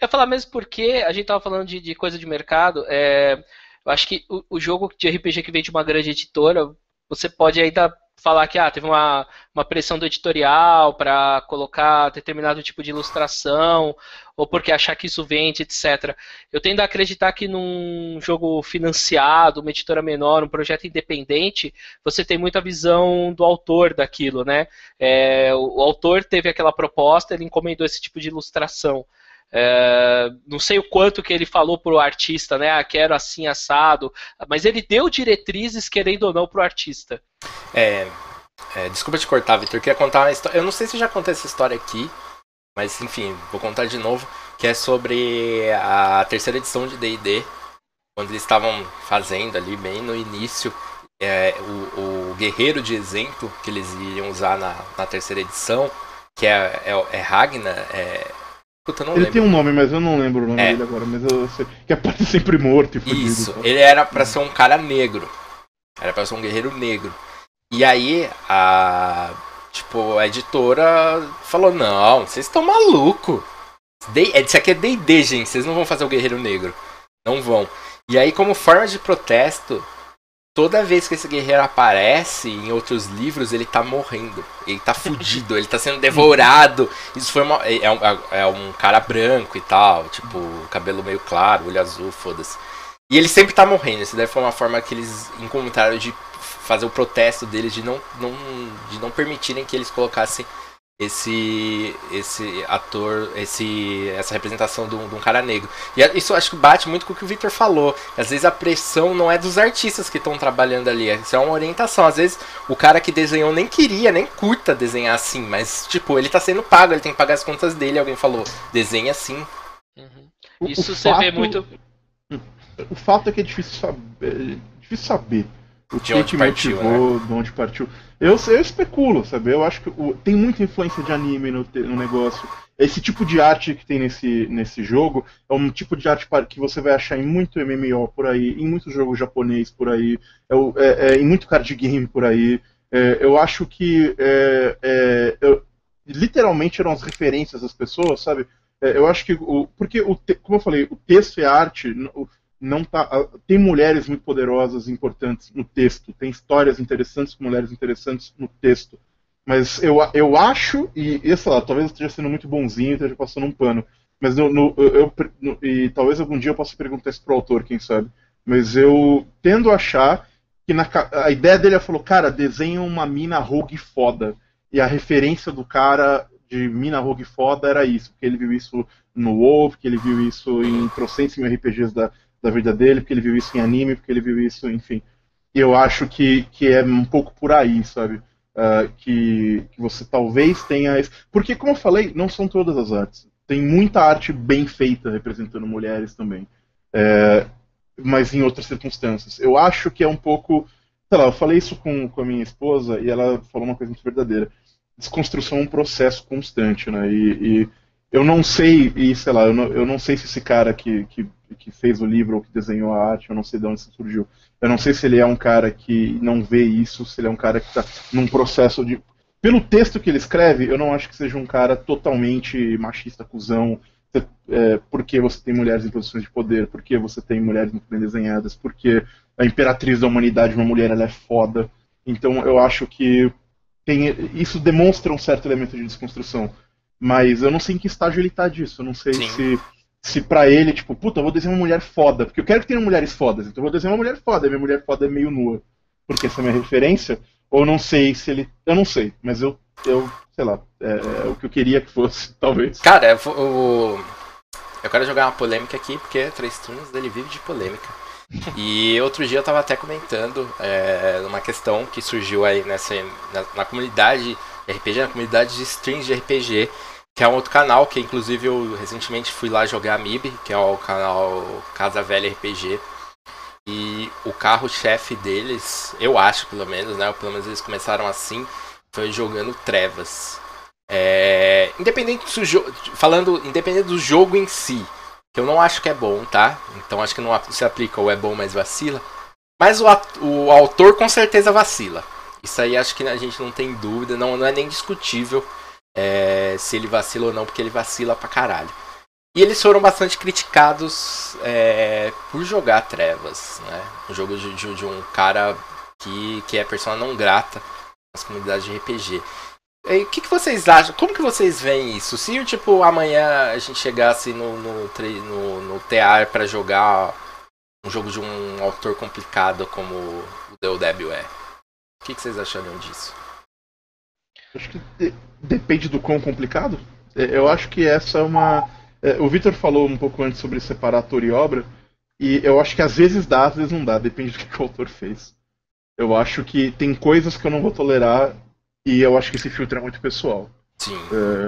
Eu falar mesmo porque a gente tava falando de, de coisa de mercado. É, eu acho que o, o, jogo de RPG que vem de uma grande editora, você pode ainda falar que ah, teve uma, uma pressão do editorial para colocar determinado tipo de ilustração, ou porque achar que isso vende, etc. Eu tendo a acreditar que num jogo financiado, uma editora menor, um projeto independente, você tem muita visão do autor daquilo, né? É, o, o autor teve aquela proposta, ele encomendou esse tipo de ilustração. É, não sei o quanto que ele falou pro artista, né? Ah, quero assim assado, mas ele deu diretrizes, querendo ou não, pro artista. É, é desculpa te cortar, Vitor. Queria contar uma história. Eu não sei se já contei essa história aqui, mas enfim, vou contar de novo. Que é sobre a terceira edição de DD, quando eles estavam fazendo ali bem no início. É, o, o guerreiro de exemplo que eles iriam usar na, na terceira edição que é, é, é Ragnar, é... Puta, ele lembro. tem um nome, mas eu não lembro o nome é. dele agora, mas eu sei que aparece sempre morto e fudido. Isso, ele era pra ser um cara negro. Era pra ser um guerreiro negro. E aí, a. Tipo, a editora falou: Não, vocês estão maluco. Isso aqui é DD, gente. Vocês não vão fazer o Guerreiro Negro. Não vão. E aí, como forma de protesto, toda vez que esse guerreiro aparece em outros livros, ele tá morrendo. Ele tá fudido, ele tá sendo devorado. Isso foi uma. É um, é um cara branco e tal, tipo, cabelo meio claro, olho azul, foda-se. E ele sempre tá morrendo. Isso deve foi uma forma que eles encontraram de fazer o protesto deles, de não, não, de não permitirem que eles colocassem esse esse ator, esse essa representação de um, de um, cara negro. E isso acho que bate muito com o que o Victor falou. Às vezes a pressão não é dos artistas que estão trabalhando ali, isso é uma orientação. Às vezes o cara que desenhou nem queria, nem curta desenhar assim, mas tipo, ele tá sendo pago, ele tem que pagar as contas dele, alguém falou, desenha assim. Uhum. Isso o você fato, vê muito. O fato é que é difícil saber, é difícil saber o que, que motivou, né? de onde partiu. Eu, eu especulo, sabe? Eu acho que o, tem muita influência de anime no, no negócio. Esse tipo de arte que tem nesse, nesse jogo é um tipo de arte que você vai achar em muito MMO por aí, em muitos jogos japonês por aí, é, é, é, em muito card game por aí. É, eu acho que é, é, eu, literalmente eram as referências das pessoas, sabe? eu acho que o, porque o, como eu falei, o texto e a arte, o, não tá, tem mulheres muito poderosas, importantes no texto, tem histórias interessantes com mulheres interessantes no texto. Mas eu, eu acho, e, e sei lá, talvez eu esteja sendo muito bonzinho esteja passando um pano, mas no, no, eu, no, e talvez algum dia eu possa perguntar isso pro autor, quem sabe. Mas eu tendo a achar que na, a ideia dele é falou, cara, desenha uma mina rogue foda. E a referência do cara de mina rogue foda era isso, porque ele viu isso no WoW, porque ele viu isso em trocentos mil RPGs da, da vida dele, porque ele viu isso em anime, porque ele viu isso, enfim. E eu acho que, que é um pouco por aí, sabe? Uh, que, que você talvez tenha. Porque, como eu falei, não são todas as artes. Tem muita arte bem feita representando mulheres também. É, mas em outras circunstâncias. Eu acho que é um pouco. Sei lá, eu falei isso com, com a minha esposa e ela falou uma coisa muito verdadeira. Desconstrução é um processo constante, né? E, e eu não sei, e sei lá, eu não, eu não sei se esse cara que, que, que, fez o livro ou que desenhou a arte, eu não sei de onde isso surgiu. Eu não sei se ele é um cara que não vê isso, se ele é um cara que está num processo de. Pelo texto que ele escreve, eu não acho que seja um cara totalmente machista, cuzão, é, porque você tem mulheres em posições de poder, porque você tem mulheres muito bem desenhadas, porque a imperatriz da humanidade, uma mulher, ela é foda. Então eu acho que tem, isso demonstra um certo elemento de desconstrução. Mas eu não sei em que estágio ele tá disso. Eu não sei Sim. se se pra ele, tipo, puta, eu vou desenhar uma mulher foda, porque eu quero que tenha mulheres fodas, então eu vou desenhar uma mulher foda, e minha mulher foda é meio nua, porque essa é a minha referência, ou não sei se ele. Eu não sei, mas eu, eu sei lá, é, é o que eu queria que fosse, talvez. Cara, eu, eu quero jogar uma polêmica aqui, porque três turnos dele vive de polêmica. E outro dia eu tava até comentando é, uma questão que surgiu aí nessa, na, na comunidade RPG, na comunidade de streams de RPG, que é um outro canal que inclusive eu recentemente fui lá jogar MIB, que é o canal Casa Velha RPG. E o carro-chefe deles, eu acho pelo menos, né? Pelo menos eles começaram assim, foi jogando Trevas. É, independente do jogo, falando independente do jogo em si, que eu não acho que é bom, tá? Então acho que não se aplica ou é bom, mas vacila. Mas o, o autor com certeza vacila. Isso aí acho que a gente não tem dúvida, não, não é nem discutível é, se ele vacila ou não, porque ele vacila pra caralho. E eles foram bastante criticados é, por jogar Trevas, né? Um jogo de, de, de, um cara que, que é persona não grata nas comunidades de RPG. O que, que vocês acham? Como que vocês veem isso? Se tipo amanhã a gente chegasse no, no, no, no TA para jogar um jogo de um autor complicado como o DOW é, o que, que vocês achariam disso? Acho que depende do quão complicado. É, eu acho que essa é uma. É, o Victor falou um pouco antes sobre separar ator e obra, e eu acho que às vezes dá, às vezes não dá, depende do que o autor fez. Eu acho que tem coisas que eu não vou tolerar e eu acho que esse filtro é muito pessoal. Sim. É,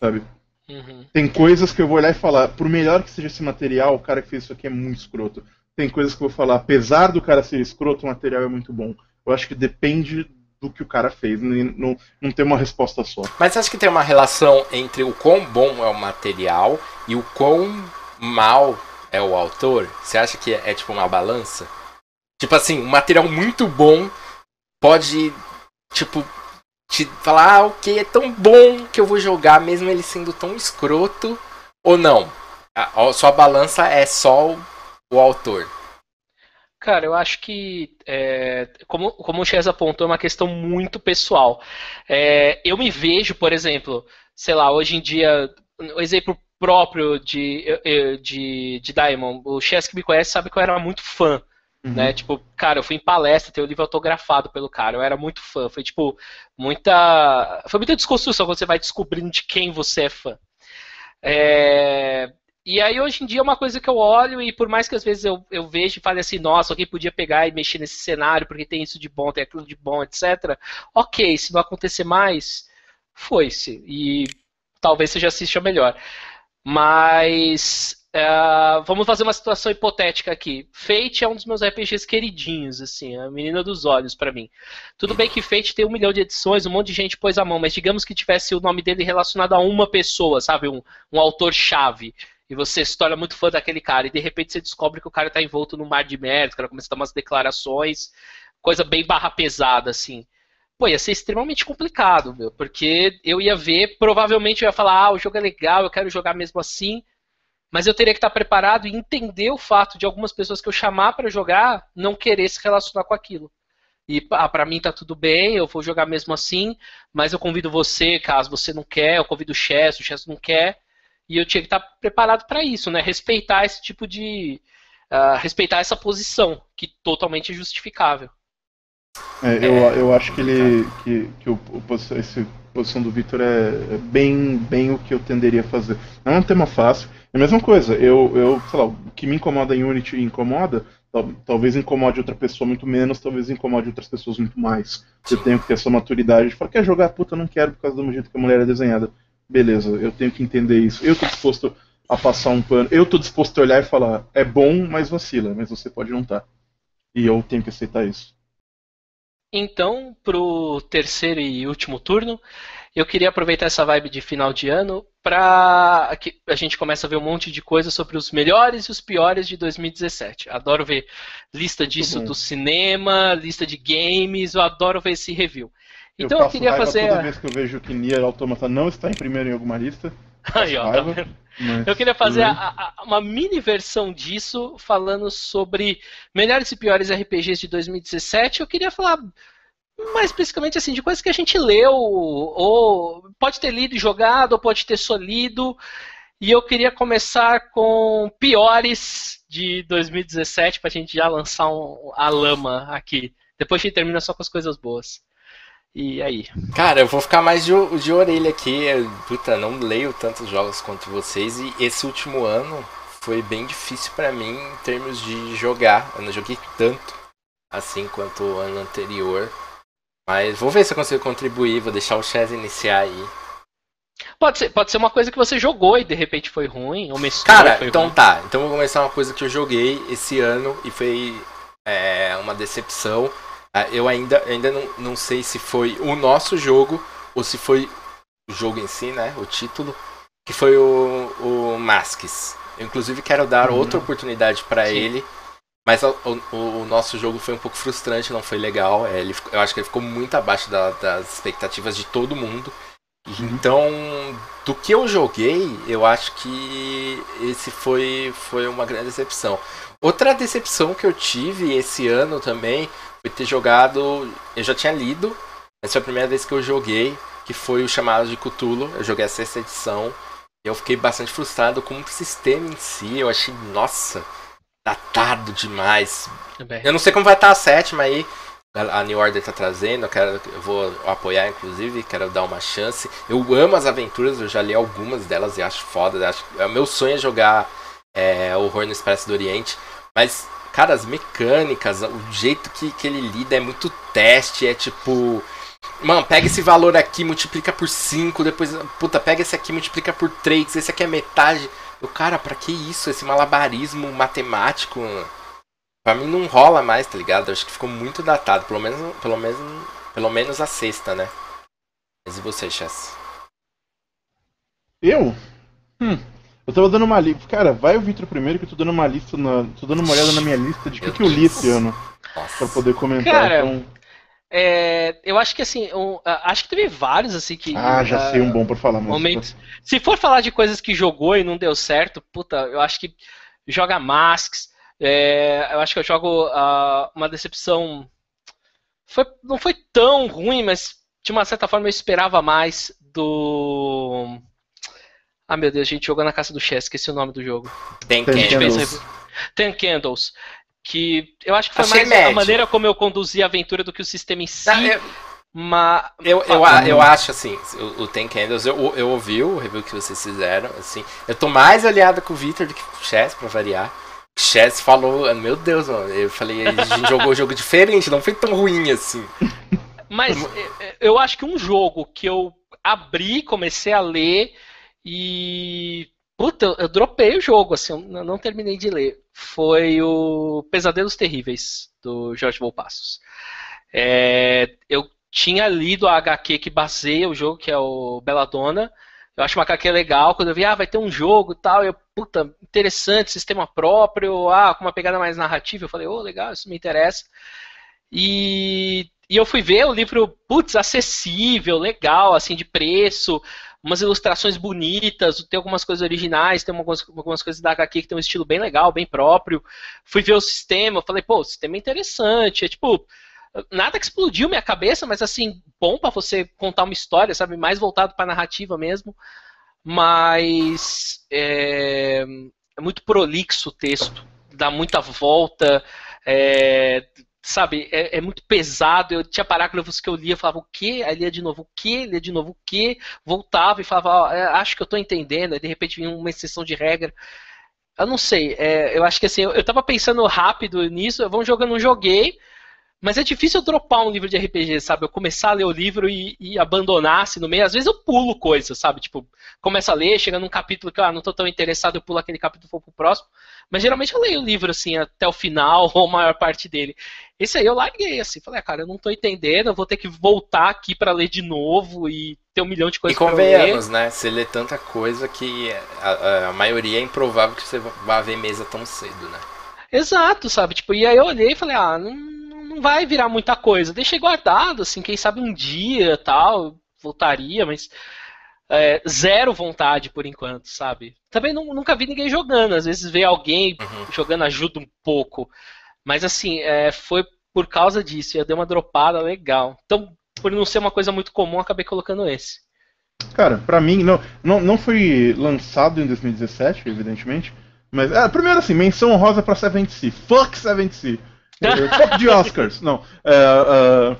sabe? Uhum. Tem coisas que eu vou olhar e falar, por melhor que seja esse material, o cara que fez isso aqui é muito escroto. Tem coisas que eu vou falar, apesar do cara ser escroto, o material é muito bom. Eu acho que depende do que o cara fez, não, não tem uma resposta só. Mas acha que tem uma relação entre o quão bom é o material e o quão mal é o autor? Você acha que é, é tipo uma balança? Tipo assim, um material muito bom pode, tipo, te falar, ah, ok, é tão bom que eu vou jogar mesmo ele sendo tão escroto, ou não? A, a sua balança é só o, o autor. Cara, eu acho que, é, como, como o Chess apontou, é uma questão muito pessoal. É, eu me vejo, por exemplo, sei lá, hoje em dia, um exemplo próprio de, de, de Diamond, o Chess que me conhece sabe que eu era muito fã. Uhum. Né? Tipo, cara, eu fui em palestra, tenho o livro autografado pelo cara, eu era muito fã. Foi tipo, muita. Foi muita desconstrução quando você vai descobrindo de quem você é fã. É... E aí hoje em dia é uma coisa que eu olho e por mais que às vezes eu, eu vejo e fale assim, nossa, alguém podia pegar e mexer nesse cenário porque tem isso de bom, tem aquilo de bom, etc. Ok, se não acontecer mais, foi-se. E talvez seja assista melhor. Mas uh, vamos fazer uma situação hipotética aqui. Fate é um dos meus RPGs queridinhos, assim, a menina dos olhos para mim. Tudo bem que Fate tem um milhão de edições, um monte de gente pôs a mão, mas digamos que tivesse o nome dele relacionado a uma pessoa, sabe, um, um autor-chave e você se torna muito fã daquele cara, e de repente você descobre que o cara tá envolto num mar de merda, o cara começa a dar umas declarações, coisa bem barra pesada, assim. Pô, ia ser extremamente complicado, meu, porque eu ia ver, provavelmente eu ia falar, ah, o jogo é legal, eu quero jogar mesmo assim, mas eu teria que estar preparado e entender o fato de algumas pessoas que eu chamar para jogar não querer se relacionar com aquilo. E ah, para mim tá tudo bem, eu vou jogar mesmo assim, mas eu convido você, caso você não quer, eu convido o Chess, o Chess não quer, e eu tinha que estar preparado para isso, né? Respeitar esse tipo de. Uh, respeitar essa posição, que totalmente é justificável. É, eu, eu acho que ele. que, que o, o essa posição do Victor é, é, bem, bem o que eu tenderia a fazer. Não é um tema fácil. É a mesma coisa, eu, eu sei lá, o que me incomoda em Unity incomoda, tal, talvez incomode outra pessoa muito menos, talvez incomode outras pessoas muito mais. Eu tenho que ter essa maturidade de falar, quer jogar? Puta, não quero por causa do jeito que a mulher é desenhada beleza, eu tenho que entender isso. Eu estou disposto a passar um pano. Eu estou disposto a olhar e falar, é bom, mas vacila, mas você pode não estar. Tá. E eu tenho que aceitar isso. Então, pro terceiro e último turno, eu queria aproveitar essa vibe de final de ano para que a gente comece a ver um monte de coisa sobre os melhores e os piores de 2017. Adoro ver lista disso do cinema, lista de games, eu adoro ver esse review. Então eu, eu queria fazer. Toda vez que eu vejo que Nier Automata não está em primeiro em alguma lista. Aí, ó, tá mas... Eu queria fazer a, a, uma mini versão disso, falando sobre melhores e piores RPGs de 2017. Eu queria falar mais especificamente assim, de coisas que a gente leu, ou pode ter lido e jogado, ou pode ter só lido. E eu queria começar com piores de 2017, para a gente já lançar um, a lama aqui. Depois a gente termina só com as coisas boas. E aí? Cara, eu vou ficar mais de, de orelha aqui. Eu, puta, não leio tantos jogos quanto vocês. E esse último ano foi bem difícil para mim em termos de jogar. Eu não joguei tanto assim quanto o ano anterior. Mas vou ver se eu consigo contribuir. Vou deixar o Chess iniciar aí. Pode ser, pode ser uma coisa que você jogou e de repente foi ruim, ou Cara, então ruim. tá. Então vou começar uma coisa que eu joguei esse ano e foi é, uma decepção. Ah, eu ainda, ainda não, não sei se foi o nosso jogo ou se foi o jogo em si, né? O título, que foi o, o Masks. Eu, inclusive, quero dar uhum. outra oportunidade para ele. Mas o, o, o, nosso jogo foi um pouco frustrante, não foi legal. É, ele, eu acho que ele ficou muito abaixo da, das expectativas de todo mundo. Uhum. Então, do que eu joguei, eu acho que esse foi, foi uma grande decepção. Outra decepção que eu tive esse ano também foi ter jogado. Eu já tinha lido, essa foi a primeira vez que eu joguei, que foi o chamado de Cthulhu. Eu joguei a sexta edição. E eu fiquei bastante frustrado com o sistema em si. Eu achei, nossa, datado demais. Eu não sei como vai estar a sétima aí. A New Order tá trazendo, eu, quero, eu vou apoiar, inclusive, quero dar uma chance. Eu amo as aventuras, eu já li algumas delas e acho foda. Acho, é, meu sonho é jogar é, Horror no Expresso do Oriente. Mas Cara, as mecânicas, o jeito que, que ele lida é muito teste, é tipo. Mano, pega esse valor aqui, multiplica por 5, depois, puta, pega esse aqui, multiplica por 3, esse aqui é metade. Eu, cara, pra que isso? Esse malabarismo matemático, Pra mim não rola mais, tá ligado? Eu acho que ficou muito datado, pelo menos, pelo menos Pelo menos a sexta, né? Mas e você, Chess? Eu? Hum. Eu tava dando uma lista. Cara, vai o Victor primeiro que eu tô dando uma lista. Na... Tô dando uma olhada na minha lista de o que, que eu li esse ano. Nossa. Pra poder comentar. Cara, então... é, eu acho que assim. Um, acho que teve vários assim que. Ah, já uh, sei um bom pra falar, momentos. Se for falar de coisas que jogou e não deu certo, puta, eu acho que joga Masks. É, eu acho que eu jogo uh, uma decepção. Foi, não foi tão ruim, mas de uma certa forma eu esperava mais do. Ah, meu Deus, a gente jogou na casa do Chess, esqueci o nome do jogo. Ten Candles. Ten Candles. Que eu acho que foi Achei mais médio. a maneira como eu conduzi a aventura do que o sistema em si. eu, mas... eu, eu, eu, acho assim, o, o Ten Candles, eu, eu ouvi o review que vocês fizeram, assim. Eu tô mais aliado com o Victor do que com o Chess, pra variar. O Chess falou, meu Deus, mano, eu falei, a gente jogou um jogo diferente, não foi tão ruim assim. Mas eu acho que um jogo que eu abri, comecei a ler e. Puta, eu, dropei o jogo, assim, eu não terminei de ler. Foi o Pesadelos Terríveis, do Jorge Volpassos. É, eu tinha lido a HQ que baseia o jogo, que é o Belladonna. Eu acho uma HQ legal. Quando eu vi, ah, vai ter um jogo e tal, eu, puta, interessante, sistema próprio, ah, com uma pegada mais narrativa. Eu falei, oh, legal, isso me interessa. E e eu fui ver o livro, putz, acessível, legal, assim, de preço, umas ilustrações bonitas, tem algumas coisas originais, tem algumas, algumas coisas da HQ que tem um estilo bem legal, bem próprio. Fui ver o sistema, falei, pô, o sistema é interessante, é tipo, nada que explodiu minha cabeça, mas assim, bom para você contar uma história, sabe, mais voltado para narrativa mesmo. Mas é, é muito prolixo o texto, dá muita volta, é, sabe, é, é, muito pesado. Eu tinha parágrafos que eu lia, falava o quê? Aí lia de novo o quê? Lia de novo o quê? Voltava e falava, é, acho que eu estou entendendo. Aí de repente vinha uma exceção de regra. Eu não sei, é, eu acho que assim, eu, eu tava pensando rápido nisso, vamos jogando, não joguei, mas é difícil eu dropar um livro de RPG, sabe? Eu começar a ler o livro e, e abandonar assim no meio. Às vezes eu pulo coisas, sabe? Tipo, começo a ler, chega num capítulo que eu ah, não tô tão interessado, eu pulo aquele capítulo e vou pro próximo. Mas geralmente eu leio o livro assim até o final, ou a maior parte dele. Esse aí eu larguei, assim. Falei, ah, cara, eu não tô entendendo, eu vou ter que voltar aqui para ler de novo e ter um milhão de coisas e convenhamos, né? Você lê tanta coisa que a, a maioria é improvável que você vá ver mesa tão cedo, né? Exato, sabe? Tipo, e aí eu olhei e falei, ah, não não vai virar muita coisa. Deixei guardado, assim, quem sabe um dia tal, voltaria, mas é, zero vontade por enquanto, sabe? Também não, nunca vi ninguém jogando. Às vezes vê alguém uhum. jogando ajuda um pouco. Mas assim, é, foi por causa disso. Eu dei uma dropada legal. Então, por não ser uma coisa muito comum, acabei colocando esse. Cara, pra mim, não, não, não foi lançado em 2017, evidentemente. Mas, ah, primeiro assim, menção honrosa pra Seventh Sea. Fuck Seventh Sea. Top de Oscars. Não. É, uh,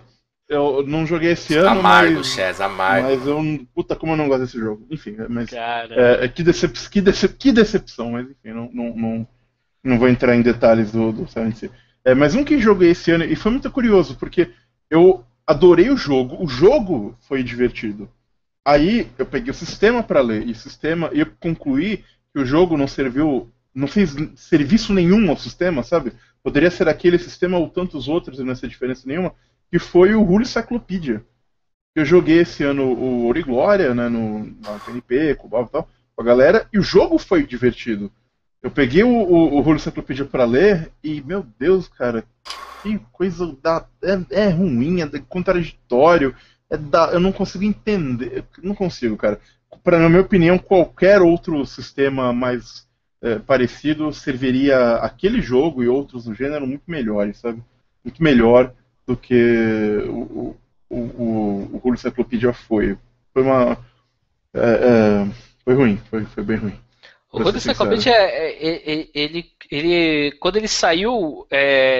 eu não joguei esse ano. Amargo, mas, Chaz, amargo. Mas eu. Puta, como eu não gosto desse jogo. Enfim, é, mas. É, é, que, decep que, decep que decepção, mas enfim, não, não, não, não vou entrar em detalhes do, do Silent Hill. É, mas um que joguei esse ano, e foi muito curioso, porque eu adorei o jogo, o jogo foi divertido. Aí eu peguei o sistema para ler, e sistema, e eu concluí que o jogo não serviu, não fez serviço nenhum ao sistema, sabe? Poderia ser aquele sistema ou tantos outros e não ser diferença nenhuma, que foi o Rule Cyclopedia. Eu joguei esse ano o Origlória, né, no, na PNP, com o Bob e tal, com a galera, e o jogo foi divertido. Eu peguei o, o, o Rule Cyclopedia para ler e, meu Deus, cara, que coisa da, é, é ruim, é contraditório, é da, eu não consigo entender, não consigo, cara. Para na minha opinião, qualquer outro sistema mais é, parecido serviria aquele jogo e outros do gênero muito melhores, sabe? Muito melhor do que o, o, o, o Encyclopedia foi. Foi uma. É, é, foi ruim, foi, foi bem ruim. O Rule Encyclopedia, é, é, é, ele, ele, quando ele saiu,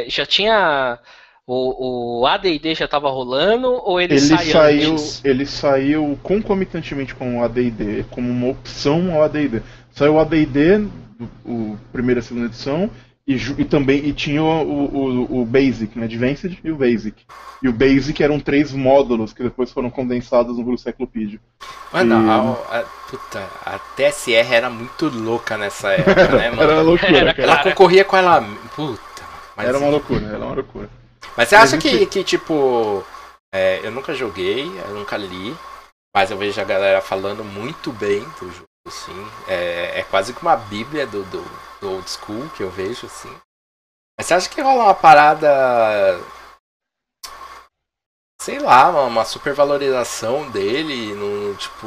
já tinha. O, o AD&D já estava rolando ou ele, ele saiu, saiu? Ele saiu concomitantemente com o AD&D, como uma opção ao AD&D. Saiu o AD&D o primeira e segunda edição, e, e, também e tinha o, o, o, Basic, né? Advanced e o Basic. E o Basic eram três módulos que depois foram condensados no Blue Cyclopedia. Mano, e... a, a, puta, a TSR era muito louca nessa época, né, mano? era loucura. Era, ela concorria com ela. Puta. Mas, era uma loucura, era uma loucura. Mas você acha que, que, tipo. É, eu nunca joguei, eu nunca li, mas eu vejo a galera falando muito bem do jogo, assim. É, é quase que uma bíblia do, do, do old school que eu vejo, assim. Mas você acha que rola uma parada. Sei lá, uma, uma supervalorização dele, no, tipo.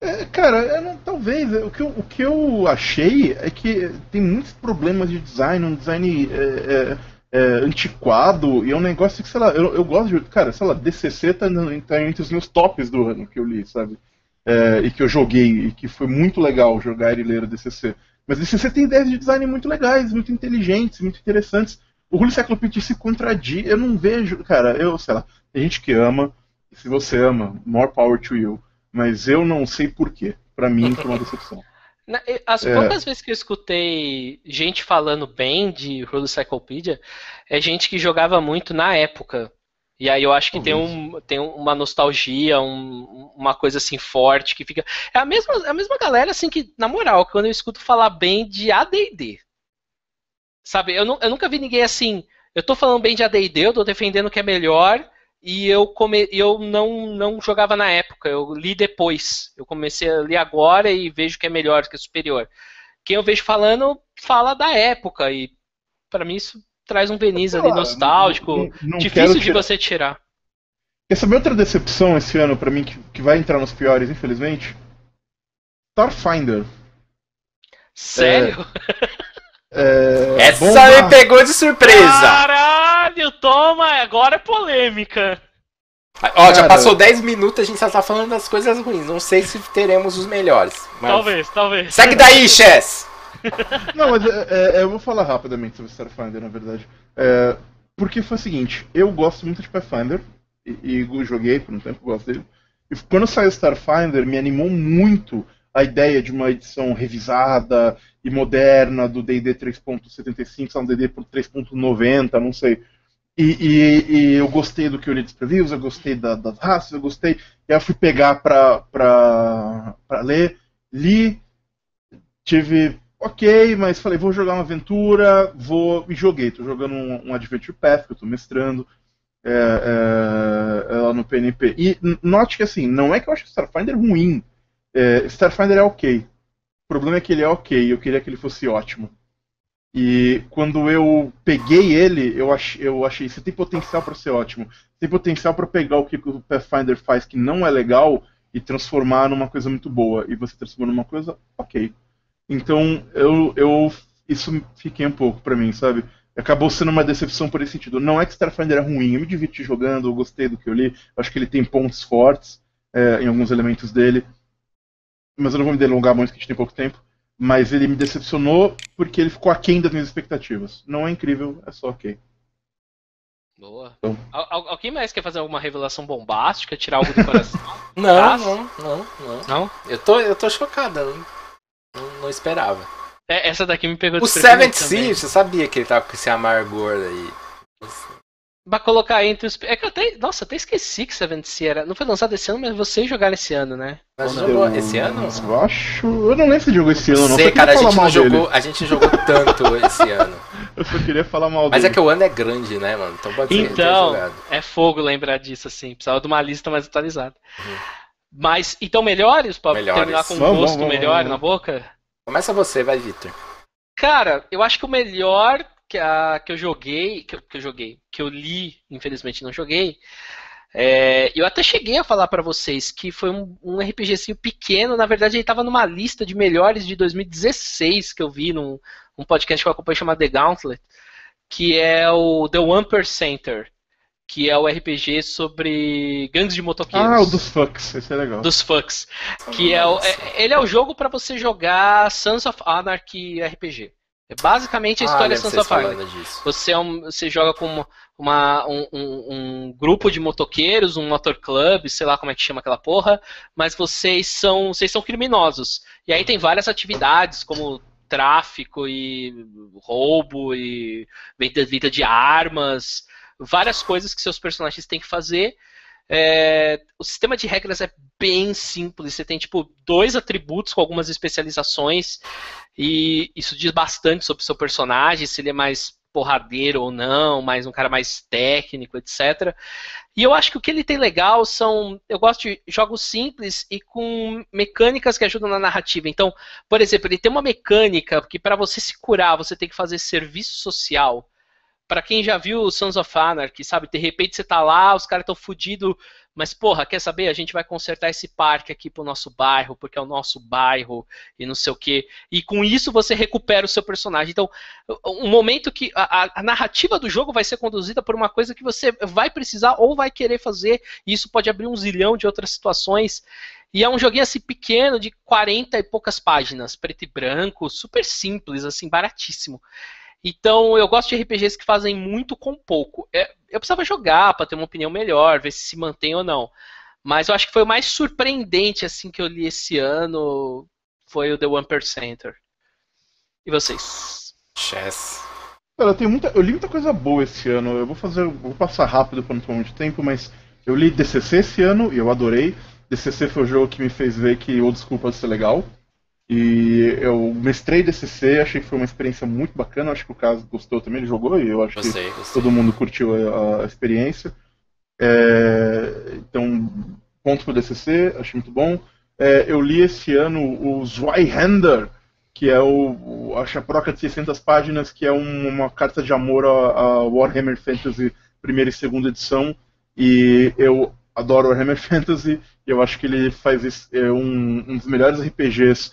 É, cara, não, talvez. O que, eu, o que eu achei é que tem muitos problemas de design, um design é, é, é, antiquado, e é um negócio que, sei lá, eu, eu gosto de. Cara, sei lá, DCC tá, tá entre os meus tops do ano que eu li, sabe? É, e que eu joguei, e que foi muito legal jogar e ler a DCC. Mas DCC tem ideias de design muito legais, muito inteligentes, muito interessantes. O Rule Cyclopedia se contradiz. Eu não vejo. Cara, eu, sei lá, tem gente que ama, e se você ama, more power to you mas eu não sei porquê. Para mim foi uma decepção. As é. poucas vezes que eu escutei gente falando bem de Hulu Cyclopedia, é gente que jogava muito na época. E aí eu acho que tem, um, tem uma nostalgia, um, uma coisa assim forte que fica. É a mesma, é a mesma galera, assim, que, na moral, quando eu escuto falar bem de ADD. Sabe, eu, eu nunca vi ninguém assim. Eu tô falando bem de ADD, eu tô defendendo que é melhor, e eu, come, eu não, não jogava na época, eu li depois. Eu comecei a ler agora e vejo que é melhor, que é superior. Quem eu vejo falando, fala da época, e para mim isso traz um verniz ali nostálgico, não, não difícil de você tirar. Quer saber outra decepção esse ano para mim, que, que vai entrar nos piores, infelizmente? Starfinder. Sério? É, é, Essa me pegou de surpresa! Caralho! Toma, agora é polêmica. Ó, já passou 10 minutos, a gente só tá falando das coisas ruins. Não sei se teremos os melhores. Mas... Talvez, talvez. Segue daí, Chess! Não, mas é, é, eu vou falar rapidamente sobre Starfinder, na verdade. É, porque foi o seguinte, eu gosto muito de Pathfinder, e, e joguei por um tempo, gosto dele. E quando saiu Starfinder, me animou muito a ideia de uma edição revisada e moderna do D&D 3.75, um D&D 3.90, não sei. E, e, e, eu gostei do que eu li dos previews, eu gostei da, das raças, eu gostei. E aí eu fui pegar pra, pra, pra ler, li, tive ok, mas falei, vou jogar uma aventura, vou. E joguei, tô jogando um, um Adventure Path, que eu tô mestrando é, é, é, lá no PNP. E note que assim, não é que eu acho Starfinder ruim. É, Starfinder é ok. O problema é que ele é ok, eu queria que ele fosse ótimo. E quando eu peguei ele, eu, ach, eu achei, você tem potencial para ser ótimo. Tem potencial para pegar o que o Pathfinder faz que não é legal e transformar numa coisa muito boa. E você transformou numa coisa ok. Então, eu, eu isso fiquei um pouco para mim, sabe? Acabou sendo uma decepção por esse sentido. Não é que Starfinder é ruim, eu me diverti jogando, eu gostei do que eu li. Eu acho que ele tem pontos fortes é, em alguns elementos dele. Mas eu não vou me delongar muito, porque a gente tem pouco tempo mas ele me decepcionou porque ele ficou aquém das minhas expectativas. Não é incrível, é só ok. Boa. Então. Al alguém mais quer fazer alguma revelação bombástica, tirar algo do coração? não, não, não, não, não. Eu tô, eu tô chocada, não, não, esperava. É, essa daqui me pegou de O Seventh Sea, você sabia que ele tava com esse amargor aí. Pra colocar entre os. É que eu até. Nossa, até esqueci que Seventh Sea era. Não foi lançado esse ano, mas vocês jogaram esse ano, né? Mas jogou esse ano? Eu acho. Eu não lembro se jogou esse ano, não. Sei, cara, a gente, não jogou, a gente jogou tanto esse ano. Eu só queria falar mal Mas é dele. é que o ano é grande, né, mano? Então pode ser Então, é fogo lembrar disso, assim. Precisava de uma lista mais atualizada. Uhum. Mas, então, melhores? Pra melhores. terminar com um vamos, gosto vamos, melhor vamos. na boca? Começa você, vai, Victor. Cara, eu acho que o melhor que, a, que eu joguei, que eu, que eu joguei, que eu li, infelizmente não joguei, é, eu até cheguei a falar para vocês que foi um, um RPGzinho pequeno, na verdade ele estava numa lista de melhores de 2016 que eu vi num um podcast que eu acompanho chamado The Gauntlet, que é o The One Percenter, que é o RPG sobre gangues de motoqueiros. Ah, o dos fucks, esse é legal. Dos fucks, que é, o, é ele é o jogo para você jogar Sons of Anarchy RPG. É basicamente a história ah, de Sansa Você, é um, você joga com uma, um, um, um, grupo de motoqueiros, um motor club, sei lá como é que chama aquela porra, mas vocês são, vocês são criminosos. E aí tem várias atividades, como tráfico e roubo e venda, venda de armas, várias coisas que seus personagens têm que fazer. É, o sistema de regras é bem simples. Você tem tipo dois atributos com algumas especializações e isso diz bastante sobre o seu personagem, se ele é mais porradeiro ou não, mais um cara mais técnico, etc. E eu acho que o que ele tem legal são. Eu gosto de jogos simples e com mecânicas que ajudam na narrativa. Então, por exemplo, ele tem uma mecânica que para você se curar, você tem que fazer serviço social. Para quem já viu Sons of Anarchy, sabe? De repente você tá lá, os caras estão fudidos mas, porra, quer saber? A gente vai consertar esse parque aqui pro nosso bairro, porque é o nosso bairro e não sei o quê. E com isso você recupera o seu personagem. Então, um momento que a, a, narrativa do jogo vai ser conduzida por uma coisa que você vai precisar ou vai querer fazer, e isso pode abrir um zilhão de outras situações. E é um joguinho assim pequeno, de 40 e poucas páginas, preto e branco, super simples, assim, baratíssimo. Então, eu gosto de RPGs que fazem muito com pouco. É, eu precisava jogar para ter uma opinião melhor, ver se se mantém ou não. Mas eu acho que foi o mais surpreendente assim que eu li esse ano foi o The One Percenter. E vocês? Chess. Cara, eu, muita, eu li muita coisa boa esse ano. Eu vou fazer, vou passar rápido para não tomar muito tempo, mas eu li DCC esse ano e eu adorei. DCC foi o jogo que me fez ver que Old School pode ser legal. E eu mestrei DCC, achei que foi uma experiência muito bacana. Acho que o caso gostou também, ele jogou e eu acho que todo mundo curtiu a, a experiência. É, então, ponto pro DCC, achei muito bom. É, eu li esse ano o Zweihander, que é o, a chaproca de 600 páginas, que é um, uma carta de amor a, a, Warhammer Fantasy primeira e segunda edição. E eu adoro Warhammer Fantasy, e eu acho que ele faz esse, é um, um dos melhores RPGs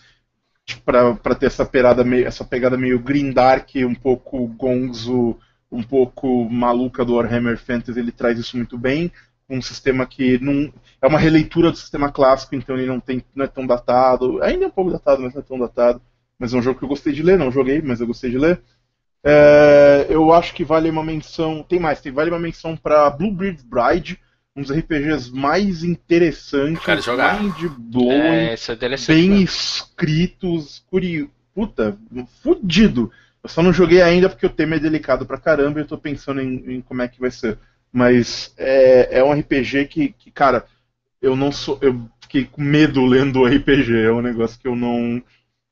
para ter essa pegada meio, essa pegada meio green dark, um pouco gonzo, um pouco maluca do Warhammer Fantasy, ele traz isso muito bem. Um sistema que não é uma releitura do sistema clássico, então ele não tem não é tão datado, ainda é um pouco datado, mas não é tão datado. Mas é um jogo que eu gostei de ler, não joguei, mas eu gostei de ler. É, eu acho que vale uma menção, tem mais, tem vale uma menção para Bluebeard's Bride, um dos RPGs mais interessantes, mind-blowing, é, é bem escritos, curio... puta, fudido. Eu só não joguei ainda porque o tema é delicado pra caramba e eu tô pensando em, em como é que vai ser. Mas é, é um RPG que, que, cara, eu não sou. Eu fiquei com medo lendo o RPG. É um negócio que eu não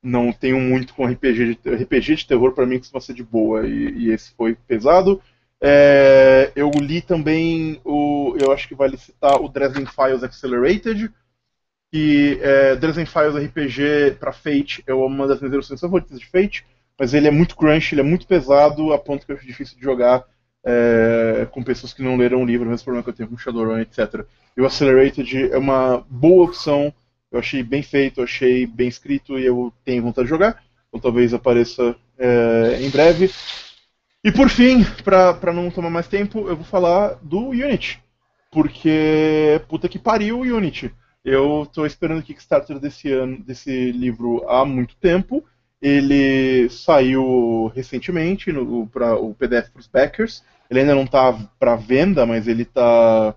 não tenho muito com RPG de, RPG de terror para mim costuma ser de boa e, e esse foi pesado é, eu li também o. Eu acho que vale citar o Dresden Files Accelerated. Que é, Dresden Files RPG para Fate é uma das minhas ilustrações favoritas de Fate, mas ele é muito crunch, ele é muito pesado, a ponto que acho difícil de jogar é, com pessoas que não leram o livro, mesmo problema que eu tenho com Shadowrun, etc. E o Accelerated é uma boa opção, eu achei bem feito, eu achei bem escrito e eu tenho vontade de jogar, então talvez apareça é, em breve. E por fim, para não tomar mais tempo, eu vou falar do Unity. Porque puta que pariu o Unity. Eu estou esperando o Kickstarter desse ano, desse livro há muito tempo. Ele saiu recentemente no, pra, o PDF para os backers. Ele ainda não está para venda, mas ele está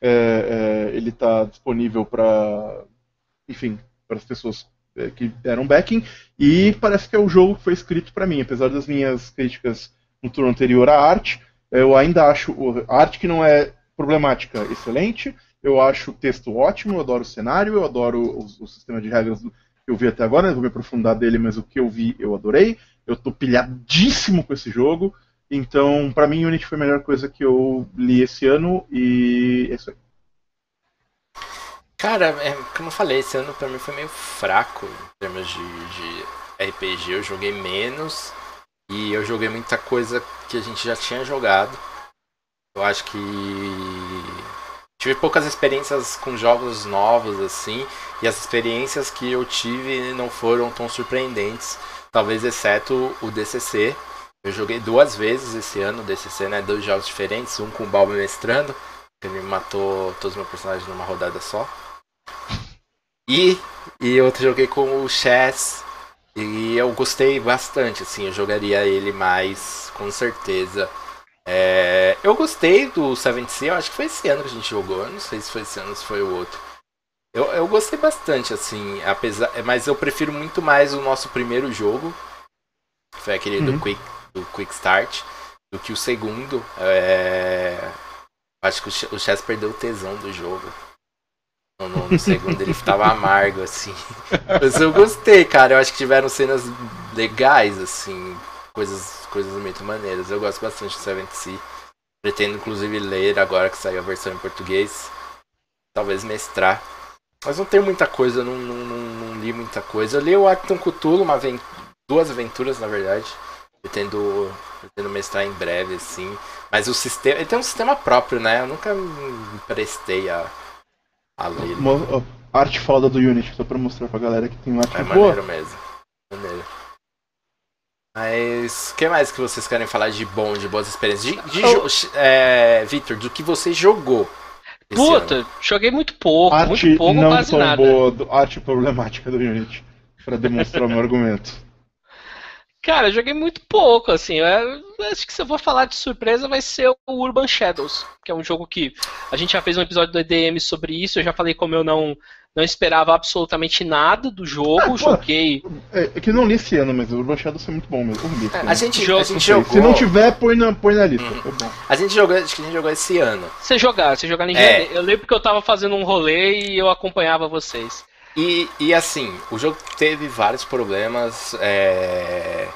é, é, ele tá disponível para enfim para as pessoas é, que deram backing. E parece que é o jogo que foi escrito para mim, apesar das minhas críticas no turno anterior à arte. Eu ainda acho a arte que não é problemática excelente. Eu acho o texto ótimo, eu adoro o cenário, eu adoro o, o sistema de regras que eu vi até agora, não vou me aprofundar dele, mas o que eu vi eu adorei. Eu tô pilhadíssimo com esse jogo. Então, para mim, Unity foi a melhor coisa que eu li esse ano e é isso aí. Cara, é, como eu falei, esse ano pra mim foi meio fraco em termos de, de RPG. Eu joguei menos. E eu joguei muita coisa que a gente já tinha jogado. Eu acho que tive poucas experiências com jogos novos assim, e as experiências que eu tive não foram tão surpreendentes, talvez exceto o DCC. Eu joguei duas vezes esse ano o DCC, né, dois jogos diferentes, um com o Balbo mestrando, que ele matou todos os meus personagens numa rodada só. E e outro joguei com o Chess e eu gostei bastante, assim, eu jogaria ele mais, com certeza. É, eu gostei do Seven Sea, eu acho que foi esse ano que a gente jogou, eu não sei se foi esse ano ou se foi o outro. Eu, eu gostei bastante, assim, apesar, mas eu prefiro muito mais o nosso primeiro jogo, que foi aquele uhum. do, Quick, do Quick Start, do que o segundo. É, acho que o Chess perdeu o tesão do jogo. No, no, segundo ele estava amargo, assim. Mas eu gostei, cara. Eu acho que tiveram cenas legais, assim. coisas, coisas muito maneiras. Eu gosto bastante do Seventh Sea. Pretendo inclusive ler agora que saiu a versão em português. Talvez mestrar. Mas não tem muita coisa, não, não, não, não li muita coisa. Eu li o Acton Cthulhu, uma avent... duas aventuras na verdade. Pretendo, pretendo mestrar em breve, assim. Mas o sistema. Ele tem um sistema próprio, né? Eu nunca me prestei a. Mo- Arte foda do Unity, só pra mostrar pra galera que tem uma arte É boa. maneiro mesmo. Maneiro. Mas o que mais que vocês querem falar de bom, de boas experiências? De, de jo- é, Victor, do que você jogou? Puta, ano? joguei muito pouco, Arte muito pouco, não quase tão nada. boa, do- arte problemática do Unity. Pra demonstrar o meu argumento. Cara, eu joguei muito pouco, assim. Eu acho que se eu for falar de surpresa vai ser o Urban Shadows, que é um jogo que a gente já fez um episódio do EDM sobre isso. Eu já falei como eu não, não esperava absolutamente nada do jogo. Ah, pô. joguei. É, é que eu não li esse ano, mas o Urban Shadow é muito bom mesmo. Eu li ano. A gente, Jogo- a gente Se jogou. não tiver, põe na, põe na lista. Uhum. É bom. A gente jogou, acho que a gente jogou esse ano. Você jogar, você jogar ninguém. É. Eu lembro que eu tava fazendo um rolê e eu acompanhava vocês. E, e assim, o jogo teve vários problemas. é,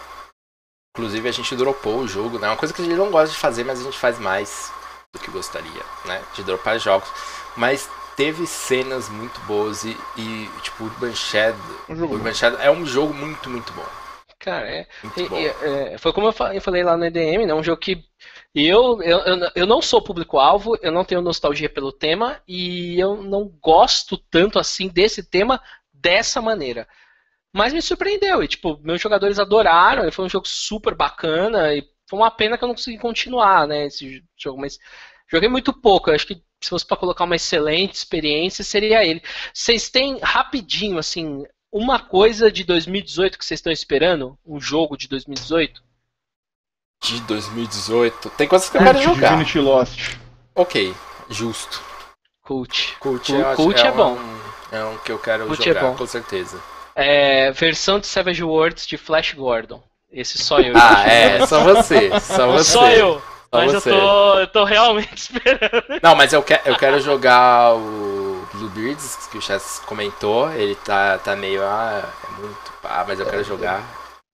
Inclusive a gente dropou o jogo, né? É uma coisa que a gente não gosta de fazer, mas a gente faz mais do que gostaria, né? De dropar jogos. Mas teve cenas muito boas e, e, tipo, Urban Shadow. Um jogo Urban Shadow é um jogo muito, muito bom. Cara, é. Muito E- bom. e, é, foi como eu falei lá no EDM, né? Um jogo que eu, eu, eu, eu não sou público-alvo, eu não tenho nostalgia pelo tema e eu não gosto tanto assim desse tema dessa maneira. Mas me surpreendeu e, tipo, meus jogadores adoraram, e foi um jogo super bacana e foi uma pena que eu não consegui continuar, né, esse jogo, mas joguei muito pouco, acho que se fosse para colocar uma excelente experiência, seria ele. Vocês têm rapidinho, assim, uma coisa de 2018 que vocês estão esperando? Um jogo de 2018? De 2018. Tem coisas que eu É, quero tipo jogar. Divinity Lost. Ok, justo. Cult. Cult, acho- Cult é um- bom. É um que eu quero Cult é jogar, bom. com certeza. É, versão de Savage Worlds de Flash Gordon. Esse só eu. Ah, é, só você. Só você. Só eu. Só Mas você. eu tô, eu tô realmente esperando. Não, mas eu, que, eu quero jogar o Bluebeards, que o Chess comentou. Ele tá, tá meio. Ah, é muito. Ah, mas eu quero jogar.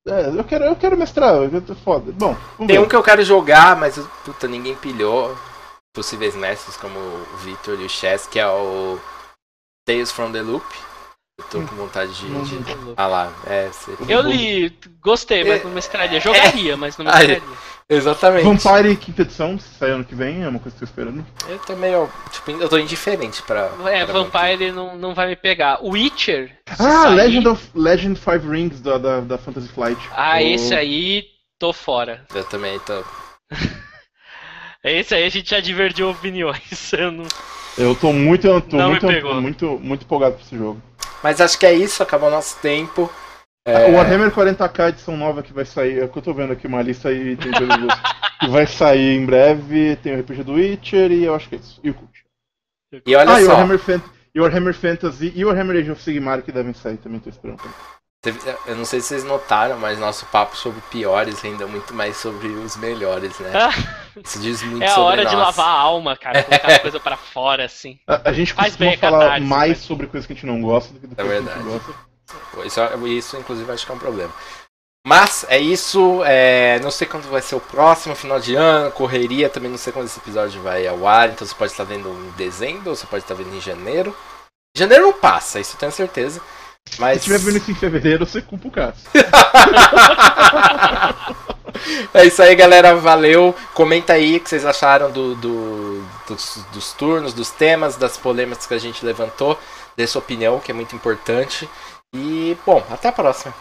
É, eu quero, eu quero mestrar, eu tô foda. Bom, Tem ver. um que eu quero jogar, mas puta, ninguém pilhou. Possíveis mestres como o Victor e o Chess, que é o Tales from the Loop. Eu tô com vontade de. De... Ah lá, é. você- Eu li, gostei, mas não mestraria. Jogaria, mas não mestraria. Exatamente. Vampire quinta edição, sai ano que vem, é uma coisa que eu tô esperando. Eu tô meio. Tipo, eu tô indiferente pra. É, pra Vampire não, não vai me pegar. Witcher. se Ah, sair- Legend of Legend Five Rings da, da, da Fantasy Flight. Ah, O- esse aí, tô fora. Eu também tô. Esse aí a gente já divergiu opiniões. Eu não... Eu tô muito, eu tô Não me muito, pegou. muito, muito empolgado pra esse jogo. Mas acho que é isso, acabou o nosso tempo. É, Ah, O Warhammer 40k edição nova que vai sair, é eu tô vendo aqui uma lista aí tem jogos que vai sair em breve, tem o RPG do Witcher e eu acho que é isso. E o Cult. E olha ah, e o só, Warhammer, Fan- e o Warhammer Fantasy e o Warhammer Age of Sigmar que devem sair também, tô esperando. Eu não sei se vocês notaram, mas nosso papo sobre piores ainda muito mais sobre os melhores, né? Isso diz muito É a sobre hora de nós. lavar a alma, cara. Colocar a coisa pra fora, assim. A, a gente Faz costuma bem a falar catarse, mais né? sobre coisas que a gente não gosta do que do que É a gente verdade. gosta. Isso, isso, inclusive, acho que é um problema. Mas é isso. é, não sei quando vai ser o próximo, final de ano, correria. Também não sei quando esse episódio vai ao ar. Então você pode estar vendo em dezembro, ou você pode estar vendo em janeiro. Janeiro não passa, isso eu tenho certeza. Mas. Se estiver vendo isso em fevereiro, você culpa o Cássio. É isso aí, galera. Valeu. Comenta aí o que vocês acharam do, do- dos, dos turnos, dos temas, das polêmicas que a gente levantou. Dê sua opinião, que é muito importante. E, bom, até a próxima.